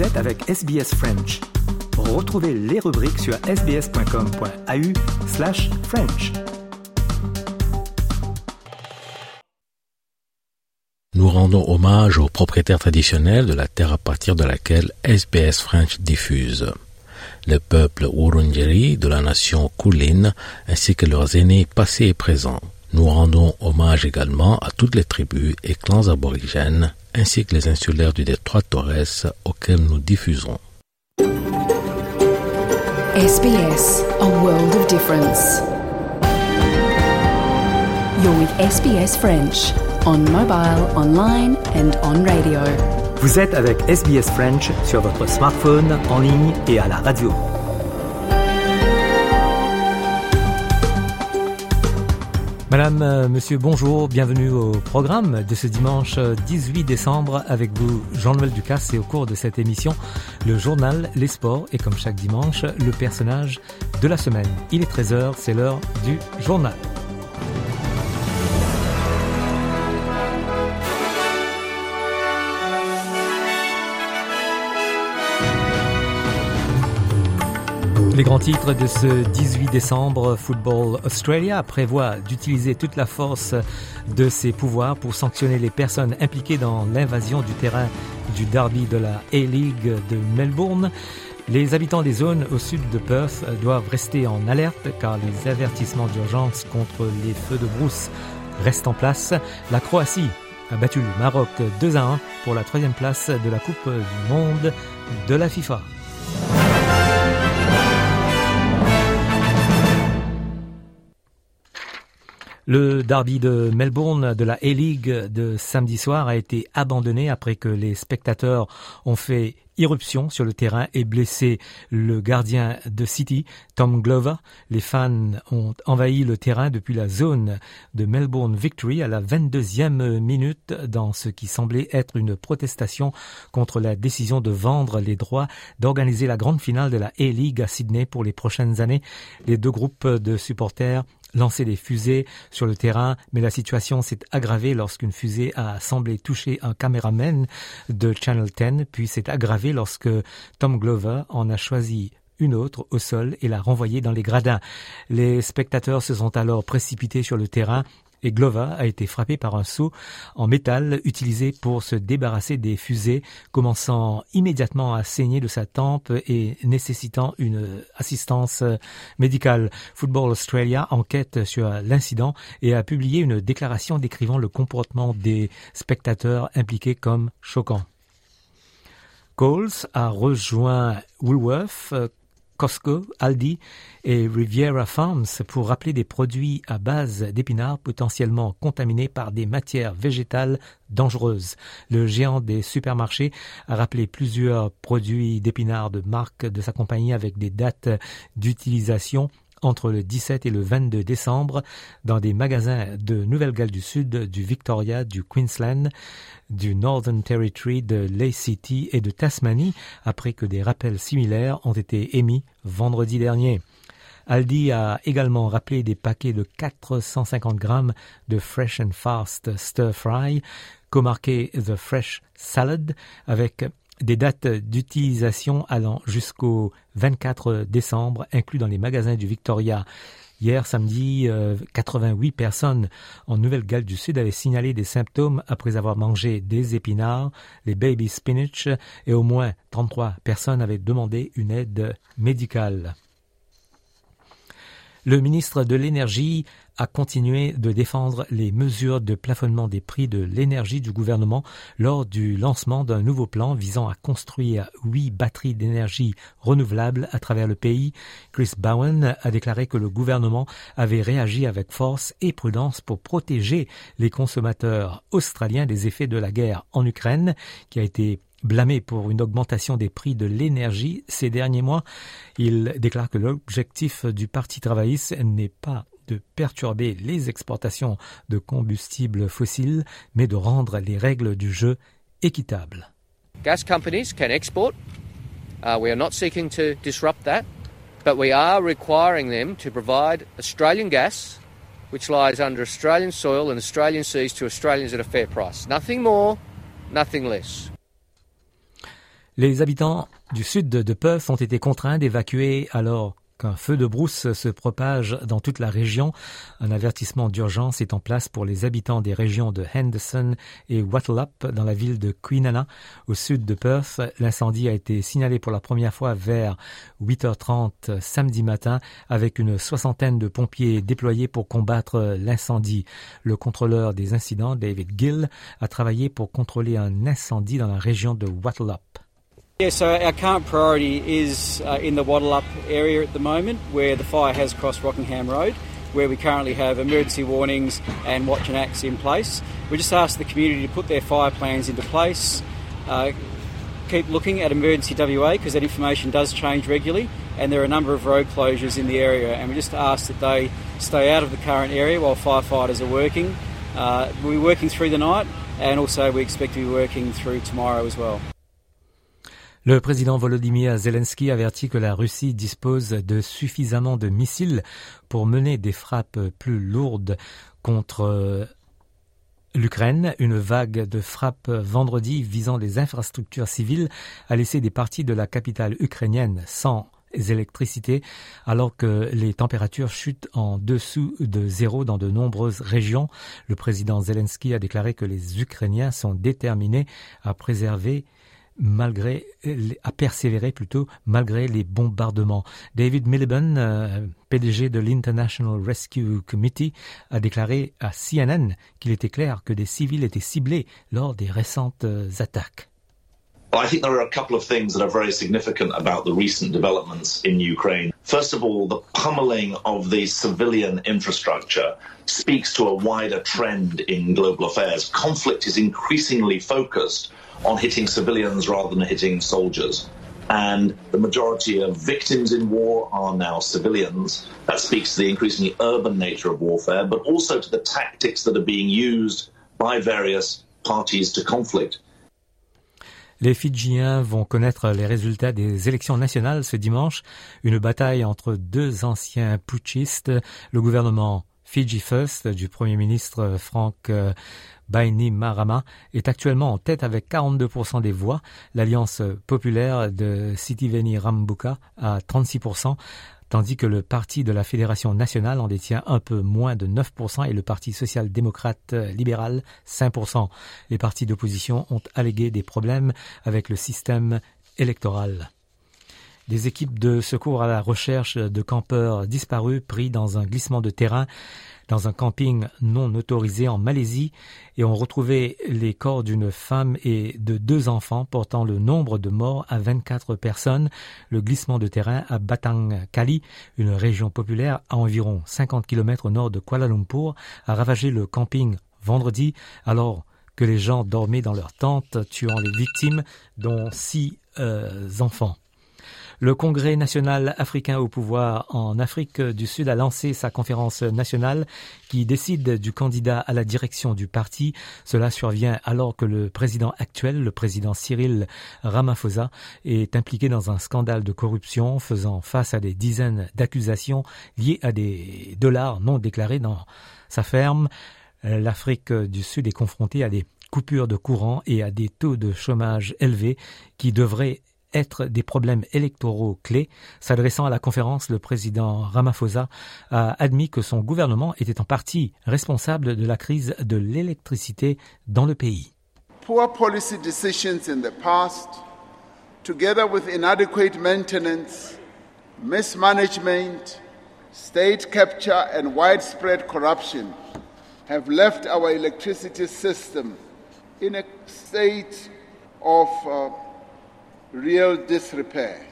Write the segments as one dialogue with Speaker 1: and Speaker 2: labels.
Speaker 1: Êtes avec SBS French. Retrouvez les rubriques sur sbs.com.au slash French.
Speaker 2: Nous rendons hommage aux propriétaires traditionnels de la terre à partir de laquelle SBS French diffuse. Le peuple Wurundjeri de la nation Kulin ainsi que leurs aînés passés et présents. Nous rendons hommage également à toutes les tribus et clans aborigènes ainsi que les insulaires du détroit Torres auxquels nous diffusons.
Speaker 3: SBS, a world of difference. You're with SBS French on mobile, online and on radio.
Speaker 1: Vous êtes avec SBS French sur votre smartphone, en ligne et à la radio. Madame, euh, Monsieur, bonjour, bienvenue au programme de ce dimanche 18 décembre avec vous, Jean-Noël Ducasse, et au cours de cette émission, le journal, les sports et comme chaque dimanche, le personnage de la semaine. Il est 13h, c'est l'heure du journal. Les grands titres de ce 18 décembre, Football Australia prévoit d'utiliser toute la force de ses pouvoirs pour sanctionner les personnes impliquées dans l'invasion du terrain du derby de la A-League de Melbourne. Les habitants des zones au sud de Perth doivent rester en alerte car les avertissements d'urgence contre les feux de brousse restent en place. La Croatie a battu le Maroc 2 à 1 pour la troisième place de la Coupe du Monde de la FIFA. Le derby de Melbourne de la A-League de samedi soir a été abandonné après que les spectateurs ont fait irruption sur le terrain et blessé le gardien de City, Tom Glover. Les fans ont envahi le terrain depuis la zone de Melbourne Victory à la 22e minute dans ce qui semblait être une protestation contre la décision de vendre les droits d'organiser la grande finale de la A-League à Sydney pour les prochaines années. Les deux groupes de supporters lancer des fusées sur le terrain, mais la situation s'est aggravée lorsqu'une fusée a semblé toucher un caméraman de Channel 10, puis s'est aggravée lorsque Tom Glover en a choisi une autre au sol et l'a renvoyée dans les gradins. Les spectateurs se sont alors précipités sur le terrain et Glover a été frappé par un seau en métal utilisé pour se débarrasser des fusées, commençant immédiatement à saigner de sa tempe et nécessitant une assistance médicale. Football Australia enquête sur l'incident et a publié une déclaration décrivant le comportement des spectateurs impliqués comme choquant. Coles a rejoint Woolworth Costco, Aldi et Riviera Farms pour rappeler des produits à base d'épinards potentiellement contaminés par des matières végétales dangereuses. Le géant des supermarchés a rappelé plusieurs produits d'épinards de marque de sa compagnie avec des dates d'utilisation entre le 17 et le 22 décembre dans des magasins de Nouvelle-Galles du Sud, du Victoria, du Queensland, du Northern Territory, de City et de Tasmanie, après que des rappels similaires ont été émis vendredi dernier. Aldi a également rappelé des paquets de 450 grammes de Fresh and Fast Stir Fry, comarqué The Fresh Salad, avec des dates d'utilisation allant jusqu'au 24 décembre, inclus dans les magasins du Victoria. Hier samedi, 88 euh, personnes en Nouvelle-Galles du Sud avaient signalé des symptômes après avoir mangé des épinards, les baby spinach, et au moins 33 personnes avaient demandé une aide médicale. Le ministre de l'Énergie a continué de défendre les mesures de plafonnement des prix de l'énergie du gouvernement lors du lancement d'un nouveau plan visant à construire huit batteries d'énergie renouvelables à travers le pays. Chris Bowen a déclaré que le gouvernement avait réagi avec force et prudence pour protéger les consommateurs australiens des effets de la guerre en Ukraine, qui a été Blâmé pour une augmentation des prix de l'énergie ces derniers mois, il déclare que l'objectif du Parti travailliste n'est pas de perturber les exportations de combustibles fossiles, mais de rendre les règles du jeu équitables.
Speaker 4: Gas companies can export. Uh, we are not seeking to disrupt that, but we are requiring them to provide Australian gas, which lies under Australian soil and Australian seas to Australians at a fair price. Nothing more, nothing less.
Speaker 1: Les habitants du sud de Perth ont été contraints d'évacuer alors qu'un feu de brousse se propage dans toute la région. Un avertissement d'urgence est en place pour les habitants des régions de Henderson et Wattleup dans la ville de Queenana au sud de Perth. L'incendie a été signalé pour la première fois vers 8h30 samedi matin avec une soixantaine de pompiers déployés pour combattre l'incendie. Le contrôleur des incidents, David Gill, a travaillé pour contrôler un incendie dans la région de Wattleup.
Speaker 5: Yeah, so our current priority is uh, in the Wattle Up area at the moment, where the fire has crossed Rockingham Road, where we currently have emergency warnings and watch and acts in place. We just ask the community to put their fire plans into place. Uh, keep looking at emergency WA because that information does change regularly, and there are a number of road closures in the area, and we just ask that they stay out of the current area while firefighters are working. Uh, we'll be working through the night, and also we expect to be working through tomorrow as well.
Speaker 1: Le président Volodymyr Zelensky avertit que la Russie dispose de suffisamment de missiles pour mener des frappes plus lourdes contre euh, L'Ukraine, une vague de frappes vendredi visant des infrastructures civiles a laissé des parties de la capitale ukrainienne sans électricité alors que les températures chutent en dessous de zéro dans de nombreuses régions. Le président Zelensky a déclaré que les Ukrainiens sont déterminés à préserver malgré a persévéré plutôt malgré les bombardements. David Miliband, euh, PDG de l'International Rescue Committee, a déclaré à CNN qu'il était clair que des civils étaient ciblés lors des récentes euh, attaques.
Speaker 6: Well, I think there are a couple of things that are very significant about the recent developments in Ukraine. First of all, the pummeling of the civilian infrastructure speaks to a wider trend in global affairs. Conflict is increasingly focused on hitting civilians rather than hitting soldiers. And the majority of victims in war are now civilians. That speaks to the increasingly urban nature of warfare, but also to the tactics that are being used by various parties to conflict.
Speaker 1: Les Fidjiens vont connaître les résultats des élections nationales ce dimanche. Une bataille entre deux anciens putschistes, le gouvernement Fiji First du Premier ministre Frank euh, Baini Marama est actuellement en tête avec 42% des voix. L'Alliance populaire de Sitiveni Rambuka à 36%, tandis que le parti de la Fédération nationale en détient un peu moins de 9% et le Parti social-démocrate libéral 5%. Les partis d'opposition ont allégué des problèmes avec le système électoral. Des équipes de secours à la recherche de campeurs disparus pris dans un glissement de terrain dans un camping non autorisé en Malaisie et ont retrouvé les corps d'une femme et de deux enfants portant le nombre de morts à 24 personnes. Le glissement de terrain à Batang Kali, une région populaire à environ 50 km au nord de Kuala Lumpur, a ravagé le camping vendredi alors que les gens dormaient dans leurs tentes, tuant les victimes, dont six euh, enfants. Le Congrès national africain au pouvoir en Afrique du Sud a lancé sa conférence nationale qui décide du candidat à la direction du parti. Cela survient alors que le président actuel, le président Cyril Ramaphosa, est impliqué dans un scandale de corruption faisant face à des dizaines d'accusations liées à des dollars non déclarés dans sa ferme. L'Afrique du Sud est confrontée à des coupures de courant et à des taux de chômage élevés qui devraient être des problèmes électoraux clés. S'adressant à la conférence, le président Ramaphosa a admis que son gouvernement était en partie responsable de la crise de l'électricité dans le pays.
Speaker 7: Poor policy decisions in the past, together with inadequate maintenance, mismanagement, state capture and widespread corruption have left our electricity system in a state of uh, real disrepair.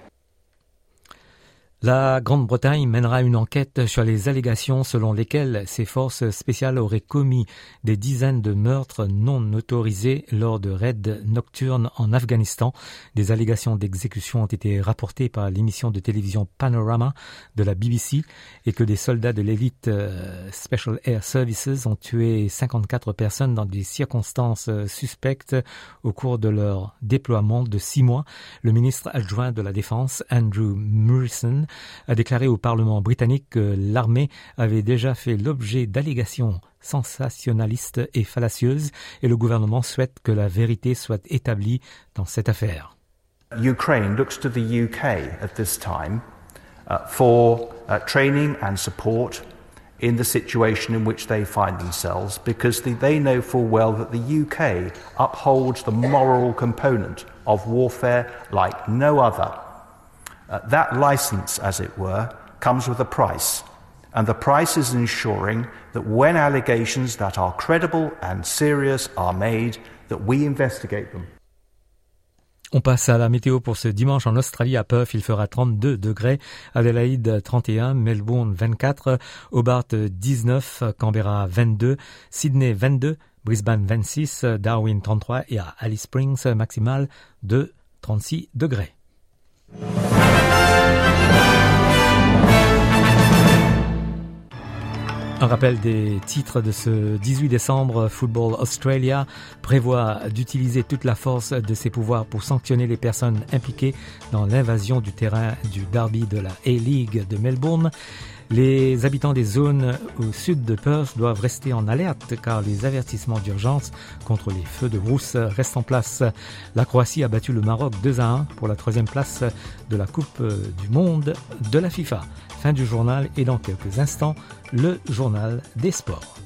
Speaker 1: La Grande-Bretagne mènera une enquête sur les allégations selon lesquelles ses forces spéciales auraient commis des dizaines de meurtres non autorisés lors de raids nocturnes en Afghanistan. Des allégations d'exécution ont été rapportées par l'émission de télévision Panorama de la BBC et que des soldats de l'élite euh, Special Air Services ont tué 54 personnes dans des circonstances euh, suspectes au cours de leur déploiement de six mois. Le ministre adjoint de la Défense, Andrew Morrison, a déclaré au Parlement britannique que l'armée avait déjà fait l'objet d'allégations sensationnalistes et fallacieuses et le gouvernement souhaite que la vérité soit établie dans cette affaire.
Speaker 8: Ukraine looks to the UK at this time uh, for uh, training and support in the situation in which they find themselves because the, they know full well that the UK upholds the moral component of warfare like no other. Uh, that license, as it were, comes with a price. And the price is ensuring that when allegations that are credible and serious are made, that we investigate them.
Speaker 1: On passe à la météo pour ce dimanche en Australie à Perth, il fera 32 degrés, Adelaide 31, Melbourne 24, Hobart 19, Canberra 22, Sydney 22, Brisbane 26, Darwin 33 et à Alice Springs maximal de 36 degrés. Un rappel des titres de ce 18 décembre, Football Australia prévoit d'utiliser toute la force de ses pouvoirs pour sanctionner les personnes impliquées dans l'invasion du terrain du derby de la A-League de Melbourne. Les habitants des zones au sud de Perth doivent rester en alerte car les avertissements d'urgence contre les feux de brousse restent en place. La Croatie a battu le Maroc 2 à 1 pour la troisième place de la Coupe du Monde de la FIFA. Fin du journal et dans quelques instants, le journal des sports.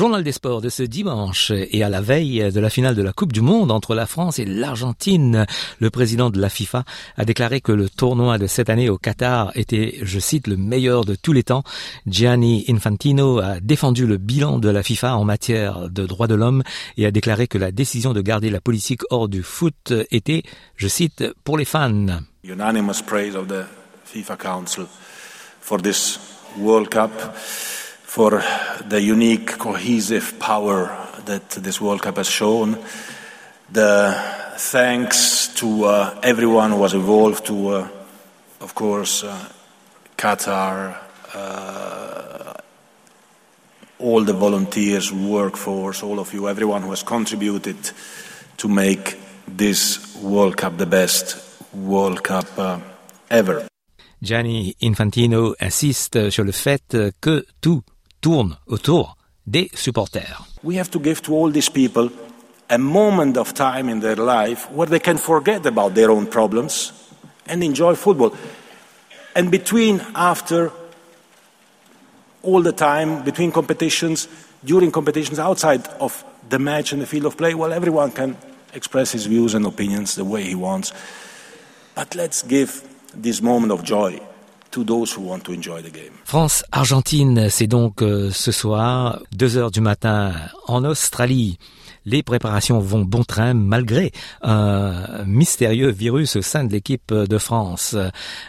Speaker 1: Journal des sports de ce dimanche et à la veille de la finale de la Coupe du Monde entre la France et l'Argentine, le président de la FIFA a déclaré que le tournoi de cette année au Qatar était, je cite, le meilleur de tous les temps. Gianni Infantino a défendu le bilan de la FIFA en matière de droits de l'homme et a déclaré que la décision de garder la politique hors du foot était, je cite, pour les fans.
Speaker 9: Unanimous praise of the FIFA Council for this World Cup. For the unique cohesive power that this World Cup has shown. The thanks to uh, everyone who was involved, to, uh, of course, uh, Qatar, uh, all the volunteers, workforce, all of you, everyone who has contributed to make this World Cup the best World Cup uh, ever.
Speaker 1: Gianni Infantino insiste sur le fait que tout tourne autour des supporters.
Speaker 9: We have to give to all these people a moment of time in their life where they can forget about their own problems and enjoy football. And between, after, all the time, between competitions, during competitions, outside of the match and the field of play, well, everyone can express his views and opinions the way he wants. But let's give this moment of joy
Speaker 1: France-Argentine, c'est donc euh, ce soir, 2 heures du matin en Australie. Les préparations vont bon train malgré un mystérieux virus au sein de l'équipe de France.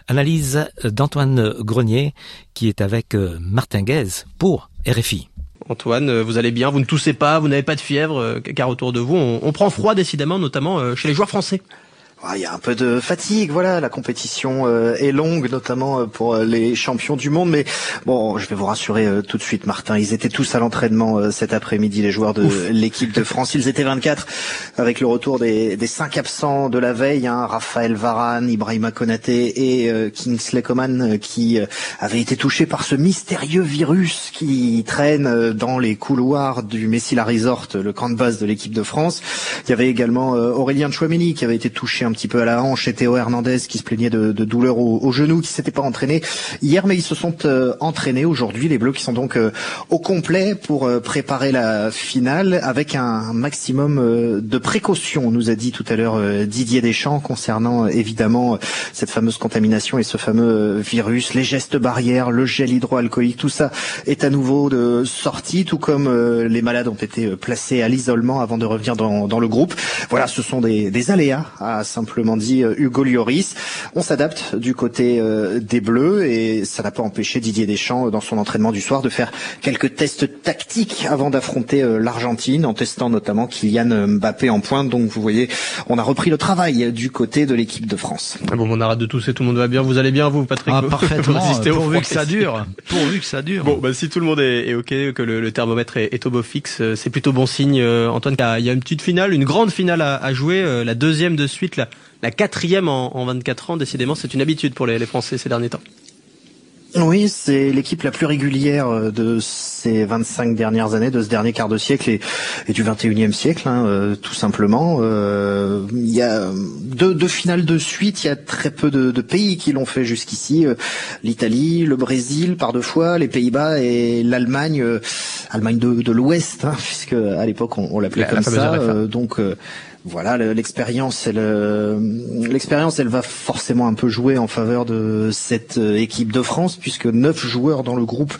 Speaker 1: Analyse d'Antoine Grenier qui est avec euh, Martin Guez pour RFI.
Speaker 10: Antoine, euh, vous allez bien, vous ne toussez pas, vous n'avez pas de fièvre, car autour de vous, on, on prend froid décidément, notamment chez les joueurs français.
Speaker 11: Ah, il y a un peu de fatigue, voilà, la compétition euh, est longue, notamment euh, pour euh, les champions du monde, mais bon, je vais vous rassurer tout de suite, Martin, ils étaient tous à l'entraînement cet après-midi, les joueurs de l'équipe de France, ils étaient 24, avec le retour des, des cinq absents de la veille, hein, Raphaël Varane, Ibrahima Konaté et Kingsley Coman, qui avaient été touchés par ce mystérieux virus qui traîne dans les couloirs du Messila Resort, le camp de base de l'équipe de France. Il y avait également Aurélien Chouameni qui avait été touché un petit peu à la hanche et Théo Hernandez qui se plaignait de, de douleurs au, genou, qui s'était pas entraîné hier, mais ils se sont euh, entraînés aujourd'hui. Les Bleus qui sont donc euh, au complet pour euh, préparer la finale avec un maximum de précautions, nous a dit tout à l'heure Didier Deschamps concernant évidemment cette fameuse contamination et ce fameux virus, les gestes barrières, le gel hydroalcoolique, tout ça est à nouveau de sortie, tout comme les malades ont été placés à l'isolement avant de revenir dans, le groupe. Voilà, ce sont des, aléas à simplement dit euh, Hugo Lloris. On s'adapte du côté euh, des Bleus et ça n'a pas empêché Didier Deschamps euh, dans son entraînement du soir de faire quelques tests tactiques avant d'affronter l'Argentine en testant notamment Kylian Mbappé en pointe. Donc vous voyez, on a repris le travail du côté de l'équipe de France.
Speaker 10: Ah bon, on arrête de tousser, tout le monde va bien. Vous allez bien, vous, Patrick
Speaker 1: ah, Parfaitement. pourvu que ça dure. Pourvu que ça dure.
Speaker 10: Bon, bah, si tout le monde est, ok, que le, thermomètre est, au beau fixe, c'est plutôt bon signe. Antoine, il y a une petite finale, une grande finale à, à jouer, la deuxième de suite, là la quatrième en, en 24 ans. Décidément, c'est une habitude pour les, les Français ces derniers temps.
Speaker 11: Oui, c'est l'équipe la plus régulière euh, de ces 25 dernières années, de ce dernier quart de siècle et, et du 21e siècle, hein, euh, tout simplement. Euh, il y a deux, deux, finales de suite, il y a très peu de, de pays qui l'ont fait jusqu'ici. L'Italie, le Brésil par deux fois, les Pays-Bas et l'Allemagne, Allemagne de, de l'Ouest, hein, puisque à l'époque on, on l'appelait comme ça. donc voilà, l'expérience, l'expérience, elle va forcément un peu jouer en faveur de cette euh, équipe de France, puisque neuf joueurs dans le groupe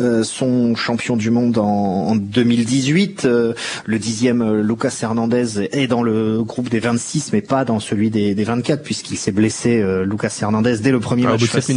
Speaker 11: euh, sont champions du monde en, 2018. Euh, le dixième, Lucas Hernandez, est dans le groupe des 26, mais pas dans celui des, 24, puisqu'il s'est blessé, Lucas Hernandez, dès le premier match face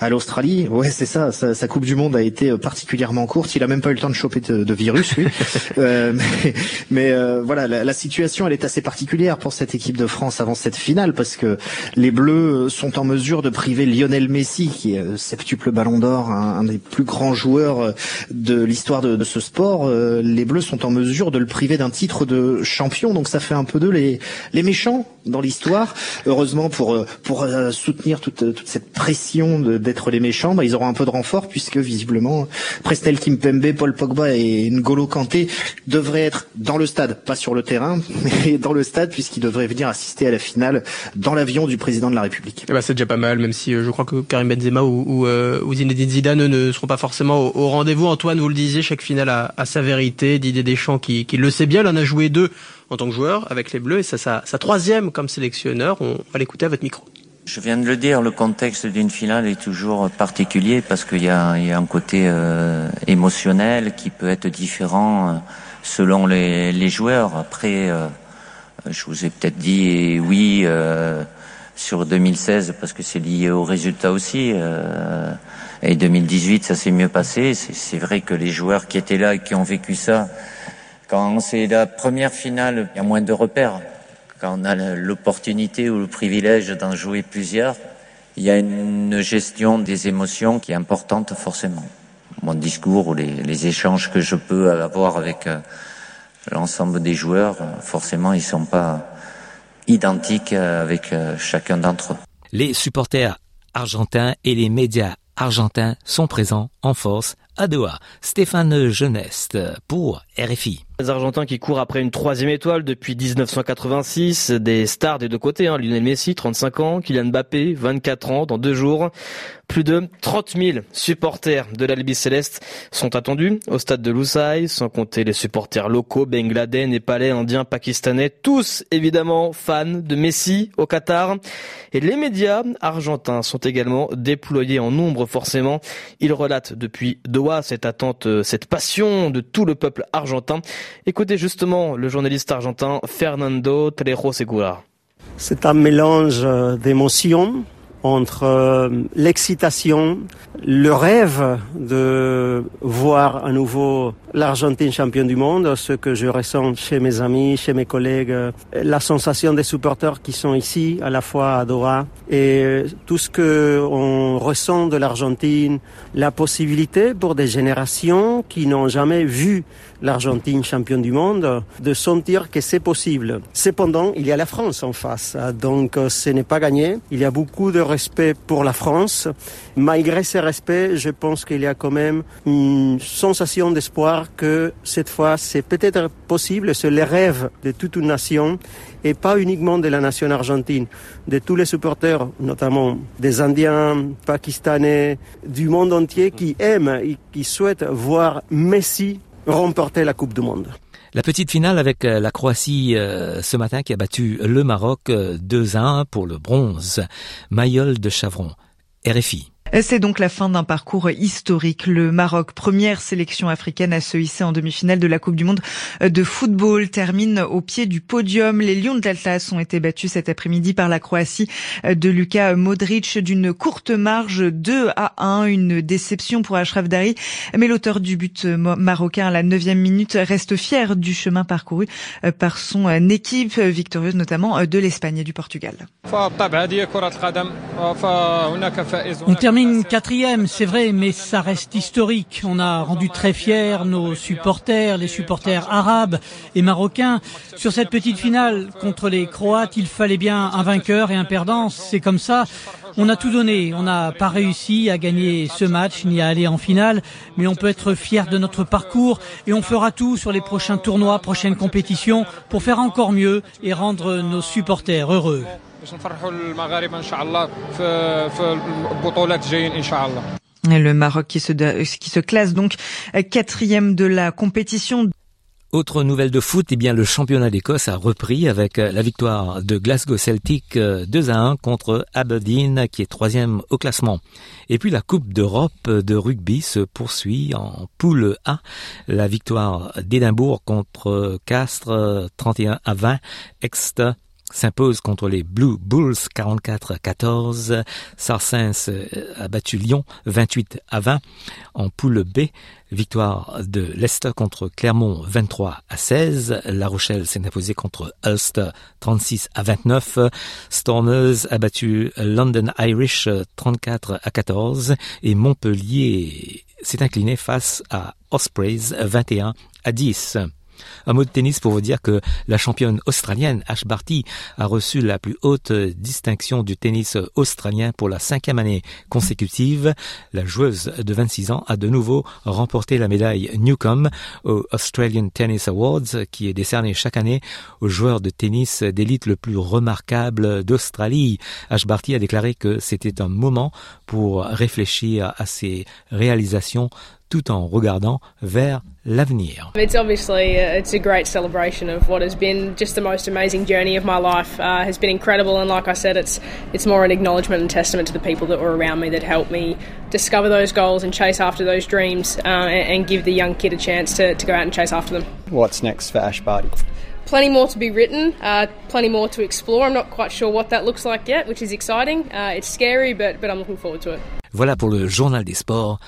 Speaker 11: à l'Australie. Ouais, c'est ça, sa, Coupe du Monde a été particulièrement courte. Il a même pas eu le temps de choper de, virus, lui. mais, mais voilà, la, la situation, elle est assez particulière pour cette équipe de France avant cette finale parce que les Bleus sont en mesure de priver Lionel Messi, qui est septuple Ballon d'Or, un, des plus grands joueurs de l'histoire de, ce sport. Euh, les Bleus sont en mesure de le priver d'un titre de champion, donc ça fait un peu d'eux les, les méchants dans l'histoire. Heureusement pour euh, pour euh, soutenir toute, cette pression d'être les méchants, bah, ils auront un peu de renfort puisque visiblement Presnel Kimpembe, Paul Pogba et N'Golo Kanté devraient être dans le stade, pas sur le terrain, dans le stade puisqu'il devrait venir assister à la finale dans l'avion du président de la République.
Speaker 10: Eh ben, c'est déjà pas mal, même si euh, je crois que Karim Benzema ou, ou, euh, ou Zinedine Zidane ne seront pas forcément au, rendez-vous. Antoine, vous le disiez, chaque finale a, a sa vérité. Didier Deschamps qui, qui le sait bien, il en a joué deux en tant que joueur avec les Bleus et ça, sa, sa troisième comme sélectionneur. On va l'écouter à votre micro.
Speaker 12: Je viens de le dire, le contexte d'une finale est toujours particulier parce qu'il y a, il y a un côté euh, émotionnel qui peut être différent euh, selon les, les joueurs. Après, euh, je vous ai peut-être dit oui euh, sur 2016 parce que c'est lié au résultat aussi. Euh, et 2018, ça s'est mieux passé. C'est vrai que les joueurs qui étaient là et qui ont vécu ça, quand c'est la première finale, il y a moins de repères. Quand on a l'opportunité ou le privilège d'en jouer plusieurs, il y a une gestion des émotions qui est importante forcément. Mon discours ou les, les échanges que je peux avoir avec l'ensemble des joueurs, forcément, ils sont pas identiques avec euh, chacun d'entre eux.
Speaker 1: Les supporters argentins et les médias argentins sont présents en force à Doha. Stéphane Geneste pour RFI.
Speaker 13: Les Argentins qui courent après une troisième étoile depuis 1986, des stars des deux côtés, hein. Lionel Messi, 35 ans, Kylian Mbappé, 24 ans, dans deux jours. Plus de 30 000 supporters de l'Albi Céleste sont attendus au stade de Lusail, sans compter les supporters locaux, bangladais, népalais, indiens, pakistanais, tous évidemment fans de Messi au Qatar. Et les médias argentins sont également déployés en nombre forcément. Ils relatent depuis Doha cette attente, cette passion de tout le peuple argentin. Écoutez justement le journaliste argentin Fernando Trejo Segura.
Speaker 14: C'est un mélange d'émotions entre euh, l'excitation, le rêve de voir à nouveau l'Argentine championne du monde, ce que je ressens chez mes amis, chez mes collègues, la sensation des supporters qui sont ici, à la fois à Doha, et tout ce que on ressent de l'Argentine, la possibilité pour des générations qui n'ont jamais vu l'Argentine championne du monde, de sentir que c'est possible. Cependant, il y a la France en face, donc ce n'est pas gagné. Il y a beaucoup de respect pour la France. Malgré ce respect, je pense qu'il y a quand même une sensation d'espoir que cette fois, c'est peut-être possible, c'est le rêve de toute une nation et pas uniquement de la nation argentine, de tous les supporters, notamment des Indiens, Pakistanais, du monde entier qui aiment et qui souhaitent voir Messi remporter la Coupe du Monde.
Speaker 1: La petite finale avec euh, la Croatie euh, ce matin qui a battu le Maroc 2 euh, à 1 pour le bronze. Mayol de Chavron, RFI.
Speaker 15: C'est donc la fin d'un parcours historique. Le Maroc, première sélection africaine à se hisser en demi-finale de la Coupe du Monde de football, termine au pied du podium. Les Lions de l'Atlas ont été battus cet après-midi par la Croatie de Luka Modric d'une courte marge 2 à 1. Une déception pour Ashraf Dari. Mais l'auteur du but marocain à la neuvième minute reste fier du chemin parcouru par son équipe victorieuse notamment de l'Espagne et du Portugal.
Speaker 16: On termine quatrième, c'est vrai, mais ça reste historique. On a rendu très fiers nos supporters, les supporters arabes et marocains. Sur cette petite finale contre les Croates, il fallait bien un vainqueur et un perdant. C'est comme ça. On a tout donné. On n'a pas réussi à gagner ce match ni à aller en finale, mais on peut être fier de notre parcours et on fera tout sur les prochains tournois, prochaines compétitions pour faire encore mieux et rendre nos supporters heureux.
Speaker 15: Le Maroc qui se, qui se classe donc quatrième de la compétition.
Speaker 1: Autre nouvelle de foot, eh bien le championnat d'Écosse a repris avec la victoire de Glasgow Celtic 2 à 1 contre Aberdeen qui est troisième au classement. Et puis la Coupe d'Europe de rugby se poursuit en poule A. La victoire d'Édimbourg contre Castres 31 à 20. Exeter s'impose contre les Blue Bulls 44 à 14. Sarsens euh, a battu Lyon 28 à 20. En poule B, victoire de Leicester contre Clermont 23 à 16. La Rochelle s'est imposée contre Ulster 36 à 29. Stormers a battu London Irish 34 à 14. Et Montpellier s'est incliné face à Ospreys 21 à 10. Un mot de tennis pour vous dire que la championne australienne Ash Barty a reçu la plus haute distinction du tennis australien pour la cinquième année consécutive. La joueuse de 26 ans a de nouveau remporté la médaille Newcomb au Australian Tennis Awards qui est décerné chaque année aux joueurs de tennis d'élite le plus remarquable d'Australie. Ash Barty a déclaré que c'était un moment pour réfléchir à ses réalisations tout en regardant vers l'avenir.
Speaker 17: It's obviously uh, it's a great celebration of what has been just the most amazing journey of my life. Uh, has been incredible, and like I said, it's it's more an acknowledgement and testament to the people that were around me that helped me discover those goals and chase after those dreams, uh, and, and, give the young kid a chance to, to go out and chase after them.
Speaker 18: What's next for Ash Barty?
Speaker 17: Plenty more to be written, uh, plenty more to explore. I'm not quite sure what that looks like yet, which is exciting. Uh, it's scary, but but I'm looking forward to it.
Speaker 1: Voilà pour le journal des sports.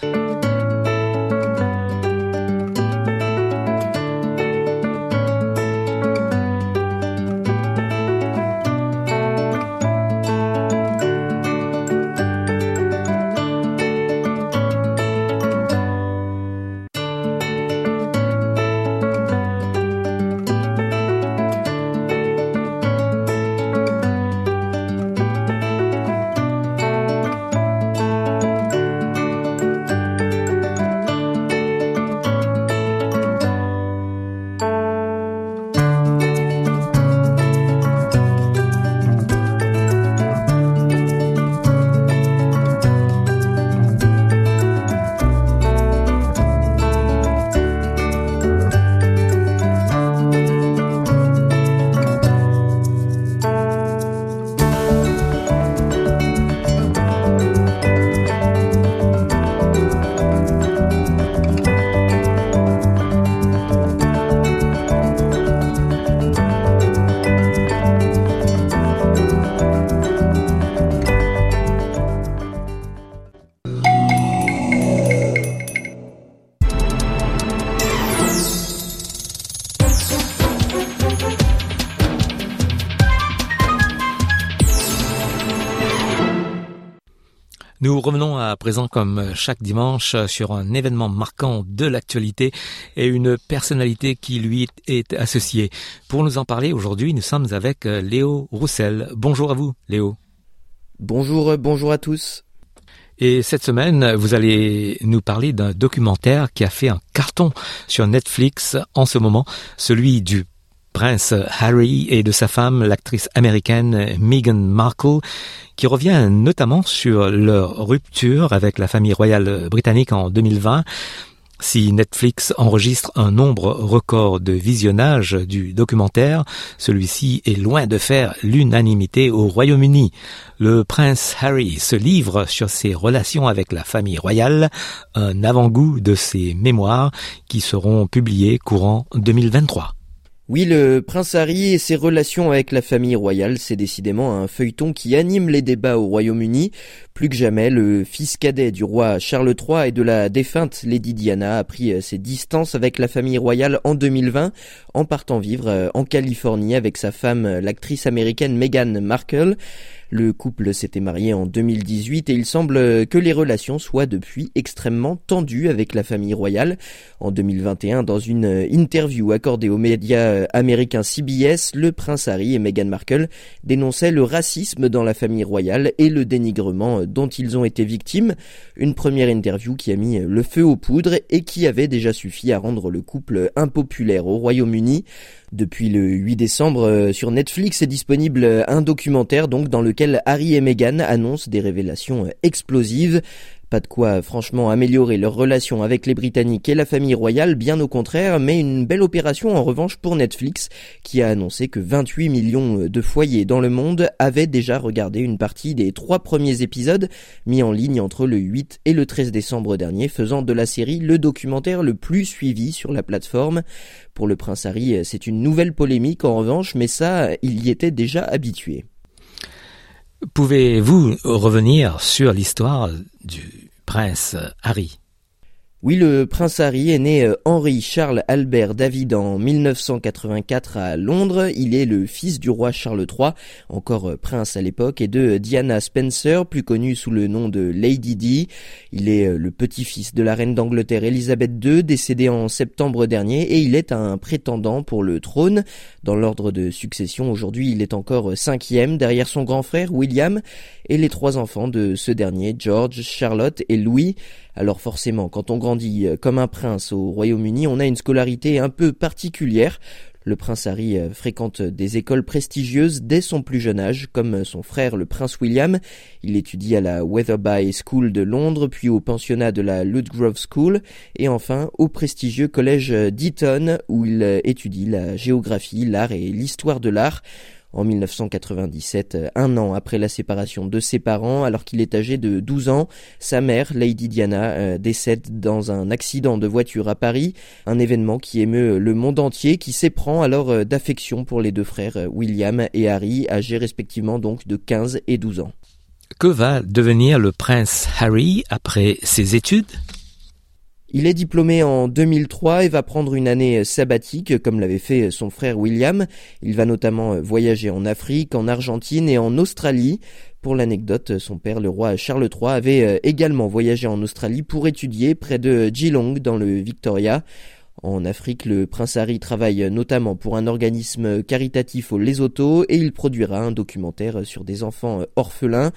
Speaker 1: Présent comme chaque dimanche sur un événement marquant de l'actualité et une personnalité qui lui est associée. Pour nous en parler aujourd'hui, nous sommes avec Léo Roussel. Bonjour à vous, Léo.
Speaker 18: Bonjour, bonjour à tous.
Speaker 1: Et cette semaine, vous allez nous parler d'un documentaire qui a fait un carton sur Netflix en ce moment, celui du prince Harry et de sa femme, l'actrice américaine Meghan Markle, qui revient notamment sur leur rupture avec la famille royale britannique en 2020. Si Netflix enregistre un nombre record de visionnages du documentaire, celui-ci est loin de faire l'unanimité au Royaume-Uni. Le prince Harry se livre sur ses relations avec la famille royale, un avant-goût de ses mémoires qui seront publiées courant 2023.
Speaker 18: Oui, le prince Harry et ses relations avec la famille royale, c'est décidément un feuilleton qui anime les débats au Royaume-Uni. Plus que jamais, le fils cadet du roi Charles III et de la défunte Lady Diana a pris euh, ses distances avec la famille royale en 2020 en partant vivre euh, en Californie avec sa femme, euh, l'actrice américaine Meghan Markle. Le couple s'était marié en 2018 et il semble que les relations soient depuis extrêmement tendues avec la famille royale. En 2021, dans une interview accordée aux médias américains CBS, le prince Harry et Meghan Markle dénonçaient le racisme dans la famille royale et le dénigrement dont ils ont été victimes. Une première interview qui a mis le feu aux poudres et qui avait déjà suffi à rendre le couple impopulaire au Royaume-Uni. Depuis le 8 décembre, euh, sur Netflix est disponible euh, un documentaire donc dans lequel Harry et Meghan annoncent des révélations euh, explosives. Pas de quoi franchement améliorer leur relation avec les Britanniques et la famille royale, bien au contraire, mais une belle opération en revanche pour Netflix, qui a annoncé que 28 millions de foyers dans le monde avaient déjà regardé une partie des trois premiers épisodes mis en ligne entre le 8 et le 13 décembre dernier, faisant de la série le documentaire le plus suivi sur la plateforme. Pour le prince Harry, c'est une nouvelle polémique en revanche, mais ça, il y était déjà habitué.
Speaker 1: Pouvez-vous revenir sur l'histoire du prince Harry?
Speaker 18: Oui, le prince Harry est né euh, Henri Charles Albert David en 1984 à Londres. Il est le fils du roi Charles III, encore euh, prince à l'époque, et de Diana Spencer, plus connue sous le nom de Lady Di. Il est euh, le petit-fils de la reine d'Angleterre Elisabeth II, décédée en septembre dernier, et il est un prétendant pour le trône. Dans l'ordre de succession, aujourd'hui, il est encore cinquième, derrière son grand frère William, et les trois enfants de ce dernier, George, Charlotte et Louis. Alors forcément, quand on grandit euh, comme un prince au Royaume-Uni, on a une scolarité un peu particulière. Le prince Harry euh, fréquente des écoles prestigieuses dès son plus jeune âge, comme son frère le prince William. Il étudie à la Weatherby School de Londres, puis au pensionnat de la Ludgrove School, et enfin au prestigieux collège d'Eton, où il euh, étudie la géographie, l'art et l'histoire de l'art en 1997, euh, un an après la séparation de ses parents, alors qu'il est âgé de 12 ans, sa mère, Lady Diana, euh, décède dans un accident de voiture à Paris, un événement qui émeut le monde entier, qui s'éprend alors euh, d'affection pour les deux frères William et Harry, âgés respectivement donc de 15 et 12 ans.
Speaker 1: Que va devenir le prince Harry après ses études?
Speaker 18: Il est diplômé en 2003 et va prendre une année sabbatique comme l'avait fait son frère William. Il va notamment voyager en Afrique, en Argentine et en Australie. Pour l'anecdote, son père, le roi Charles III, avait également voyagé en Australie pour étudier près de Geelong dans le Victoria. En Afrique, le prince Harry travaille notamment pour un organisme caritatif au Lesotho et il produira un documentaire sur des enfants orphelins.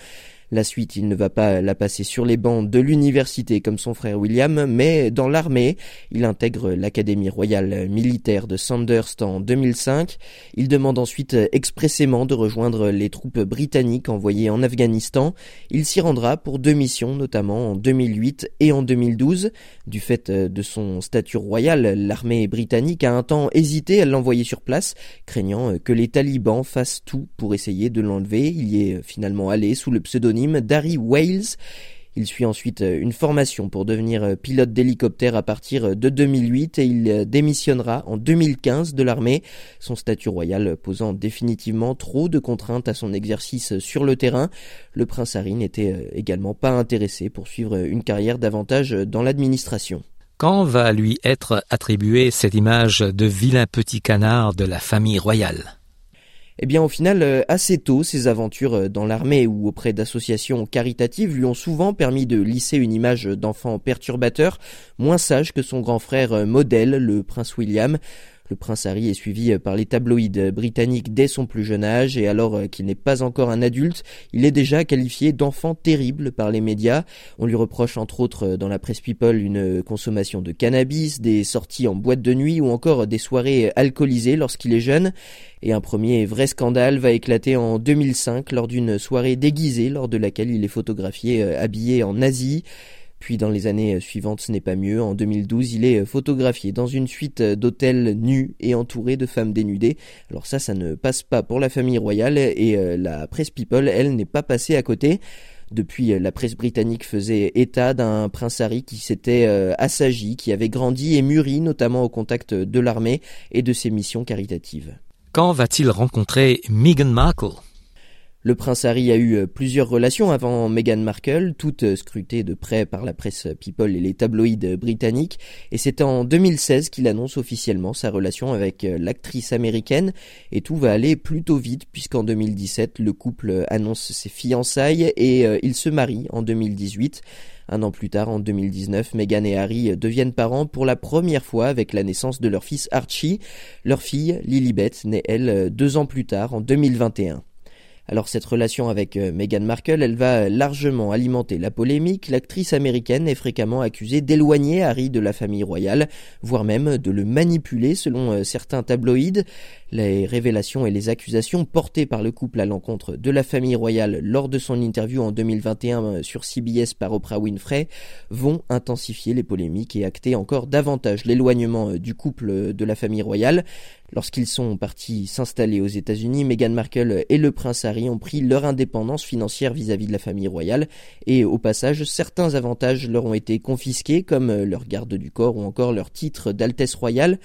Speaker 18: La suite, il ne va pas la passer sur les bancs de l'université comme son frère William, mais dans l'armée. Il intègre l'Académie royale militaire de Sandhurst en 2005. Il demande ensuite expressément de rejoindre les troupes britanniques envoyées en Afghanistan. Il s'y rendra pour deux missions, notamment en 2008 et en 2012. Du fait de son statut royal, l'armée britannique a un temps hésité à l'envoyer sur place, craignant que les talibans fassent tout pour essayer de l'enlever. Il y est finalement allé sous le pseudonyme Darry Wales. Il suit ensuite euh, une formation pour devenir euh, pilote d'hélicoptère à partir euh, de 2008 et il démissionnera en 2015 de l'armée, son statut royal posant définitivement trop de contraintes à son exercice sur le terrain. Le prince Harry n'était également pas intéressé pour suivre une carrière davantage dans l'administration.
Speaker 1: Quand va lui être attribuée cette image de vilain petit canard de la famille royale?
Speaker 18: Eh bien, au final, euh, assez tôt, ses aventures euh, dans l'armée ou auprès d'associations caritatives lui ont souvent permis de lisser une image d'enfant perturbateur, moins sage que son grand frère euh, modèle, le prince William. Le prince Harry est suivi par les tabloïds britanniques dès son plus jeune âge et alors qu'il n'est pas encore un adulte, il est déjà qualifié d'enfant terrible par les médias. On lui reproche entre autres dans la presse People une consommation de cannabis, des sorties en boîte de nuit ou encore des soirées alcoolisées lorsqu'il est jeune. Et un premier vrai scandale va éclater en 2005 lors d'une soirée déguisée lors de laquelle il est photographié habillé en nazi. Puis dans les années suivantes, ce n'est pas mieux. En 2012, il est photographié dans une suite d'hôtels nus et entouré de femmes dénudées. Alors ça, ça ne passe pas pour la famille royale et la presse People, elle, n'est pas passée à côté. Depuis, la presse britannique faisait état d'un prince Harry qui s'était assagi, qui avait grandi et mûri, notamment au contact de l'armée et de ses missions caritatives.
Speaker 1: Quand va-t-il rencontrer Meghan Markle?
Speaker 18: Le prince Harry a eu plusieurs relations avant Meghan Markle, toutes scrutées de près par la presse People et les tabloïds britanniques, et c'est en 2016 qu'il annonce officiellement sa relation avec l'actrice américaine, et tout va aller plutôt vite puisqu'en 2017 le couple annonce ses fiançailles et il se marie en 2018. Un an plus tard, en 2019, Meghan et Harry deviennent parents pour la première fois avec la naissance de leur fils Archie. Leur fille, Lilibet, naît elle deux ans plus tard, en 2021. Alors cette relation avec Meghan Markle, elle va largement alimenter la polémique. L'actrice américaine est fréquemment accusée d'éloigner Harry de la famille royale, voire même de le manipuler selon certains tabloïds. Les révélations et les accusations portées par le couple à l'encontre de la famille royale lors de son interview en 2021 sur CBS par Oprah Winfrey vont intensifier les polémiques et acter encore davantage l'éloignement du couple de la famille royale. Lorsqu'ils sont partis s'installer aux États-Unis, Meghan Markle et le prince Harry ont pris leur indépendance financière vis-à-vis de la famille royale et au passage, certains avantages leur ont été confisqués comme leur garde du corps ou encore leur titre d'Altesse royale.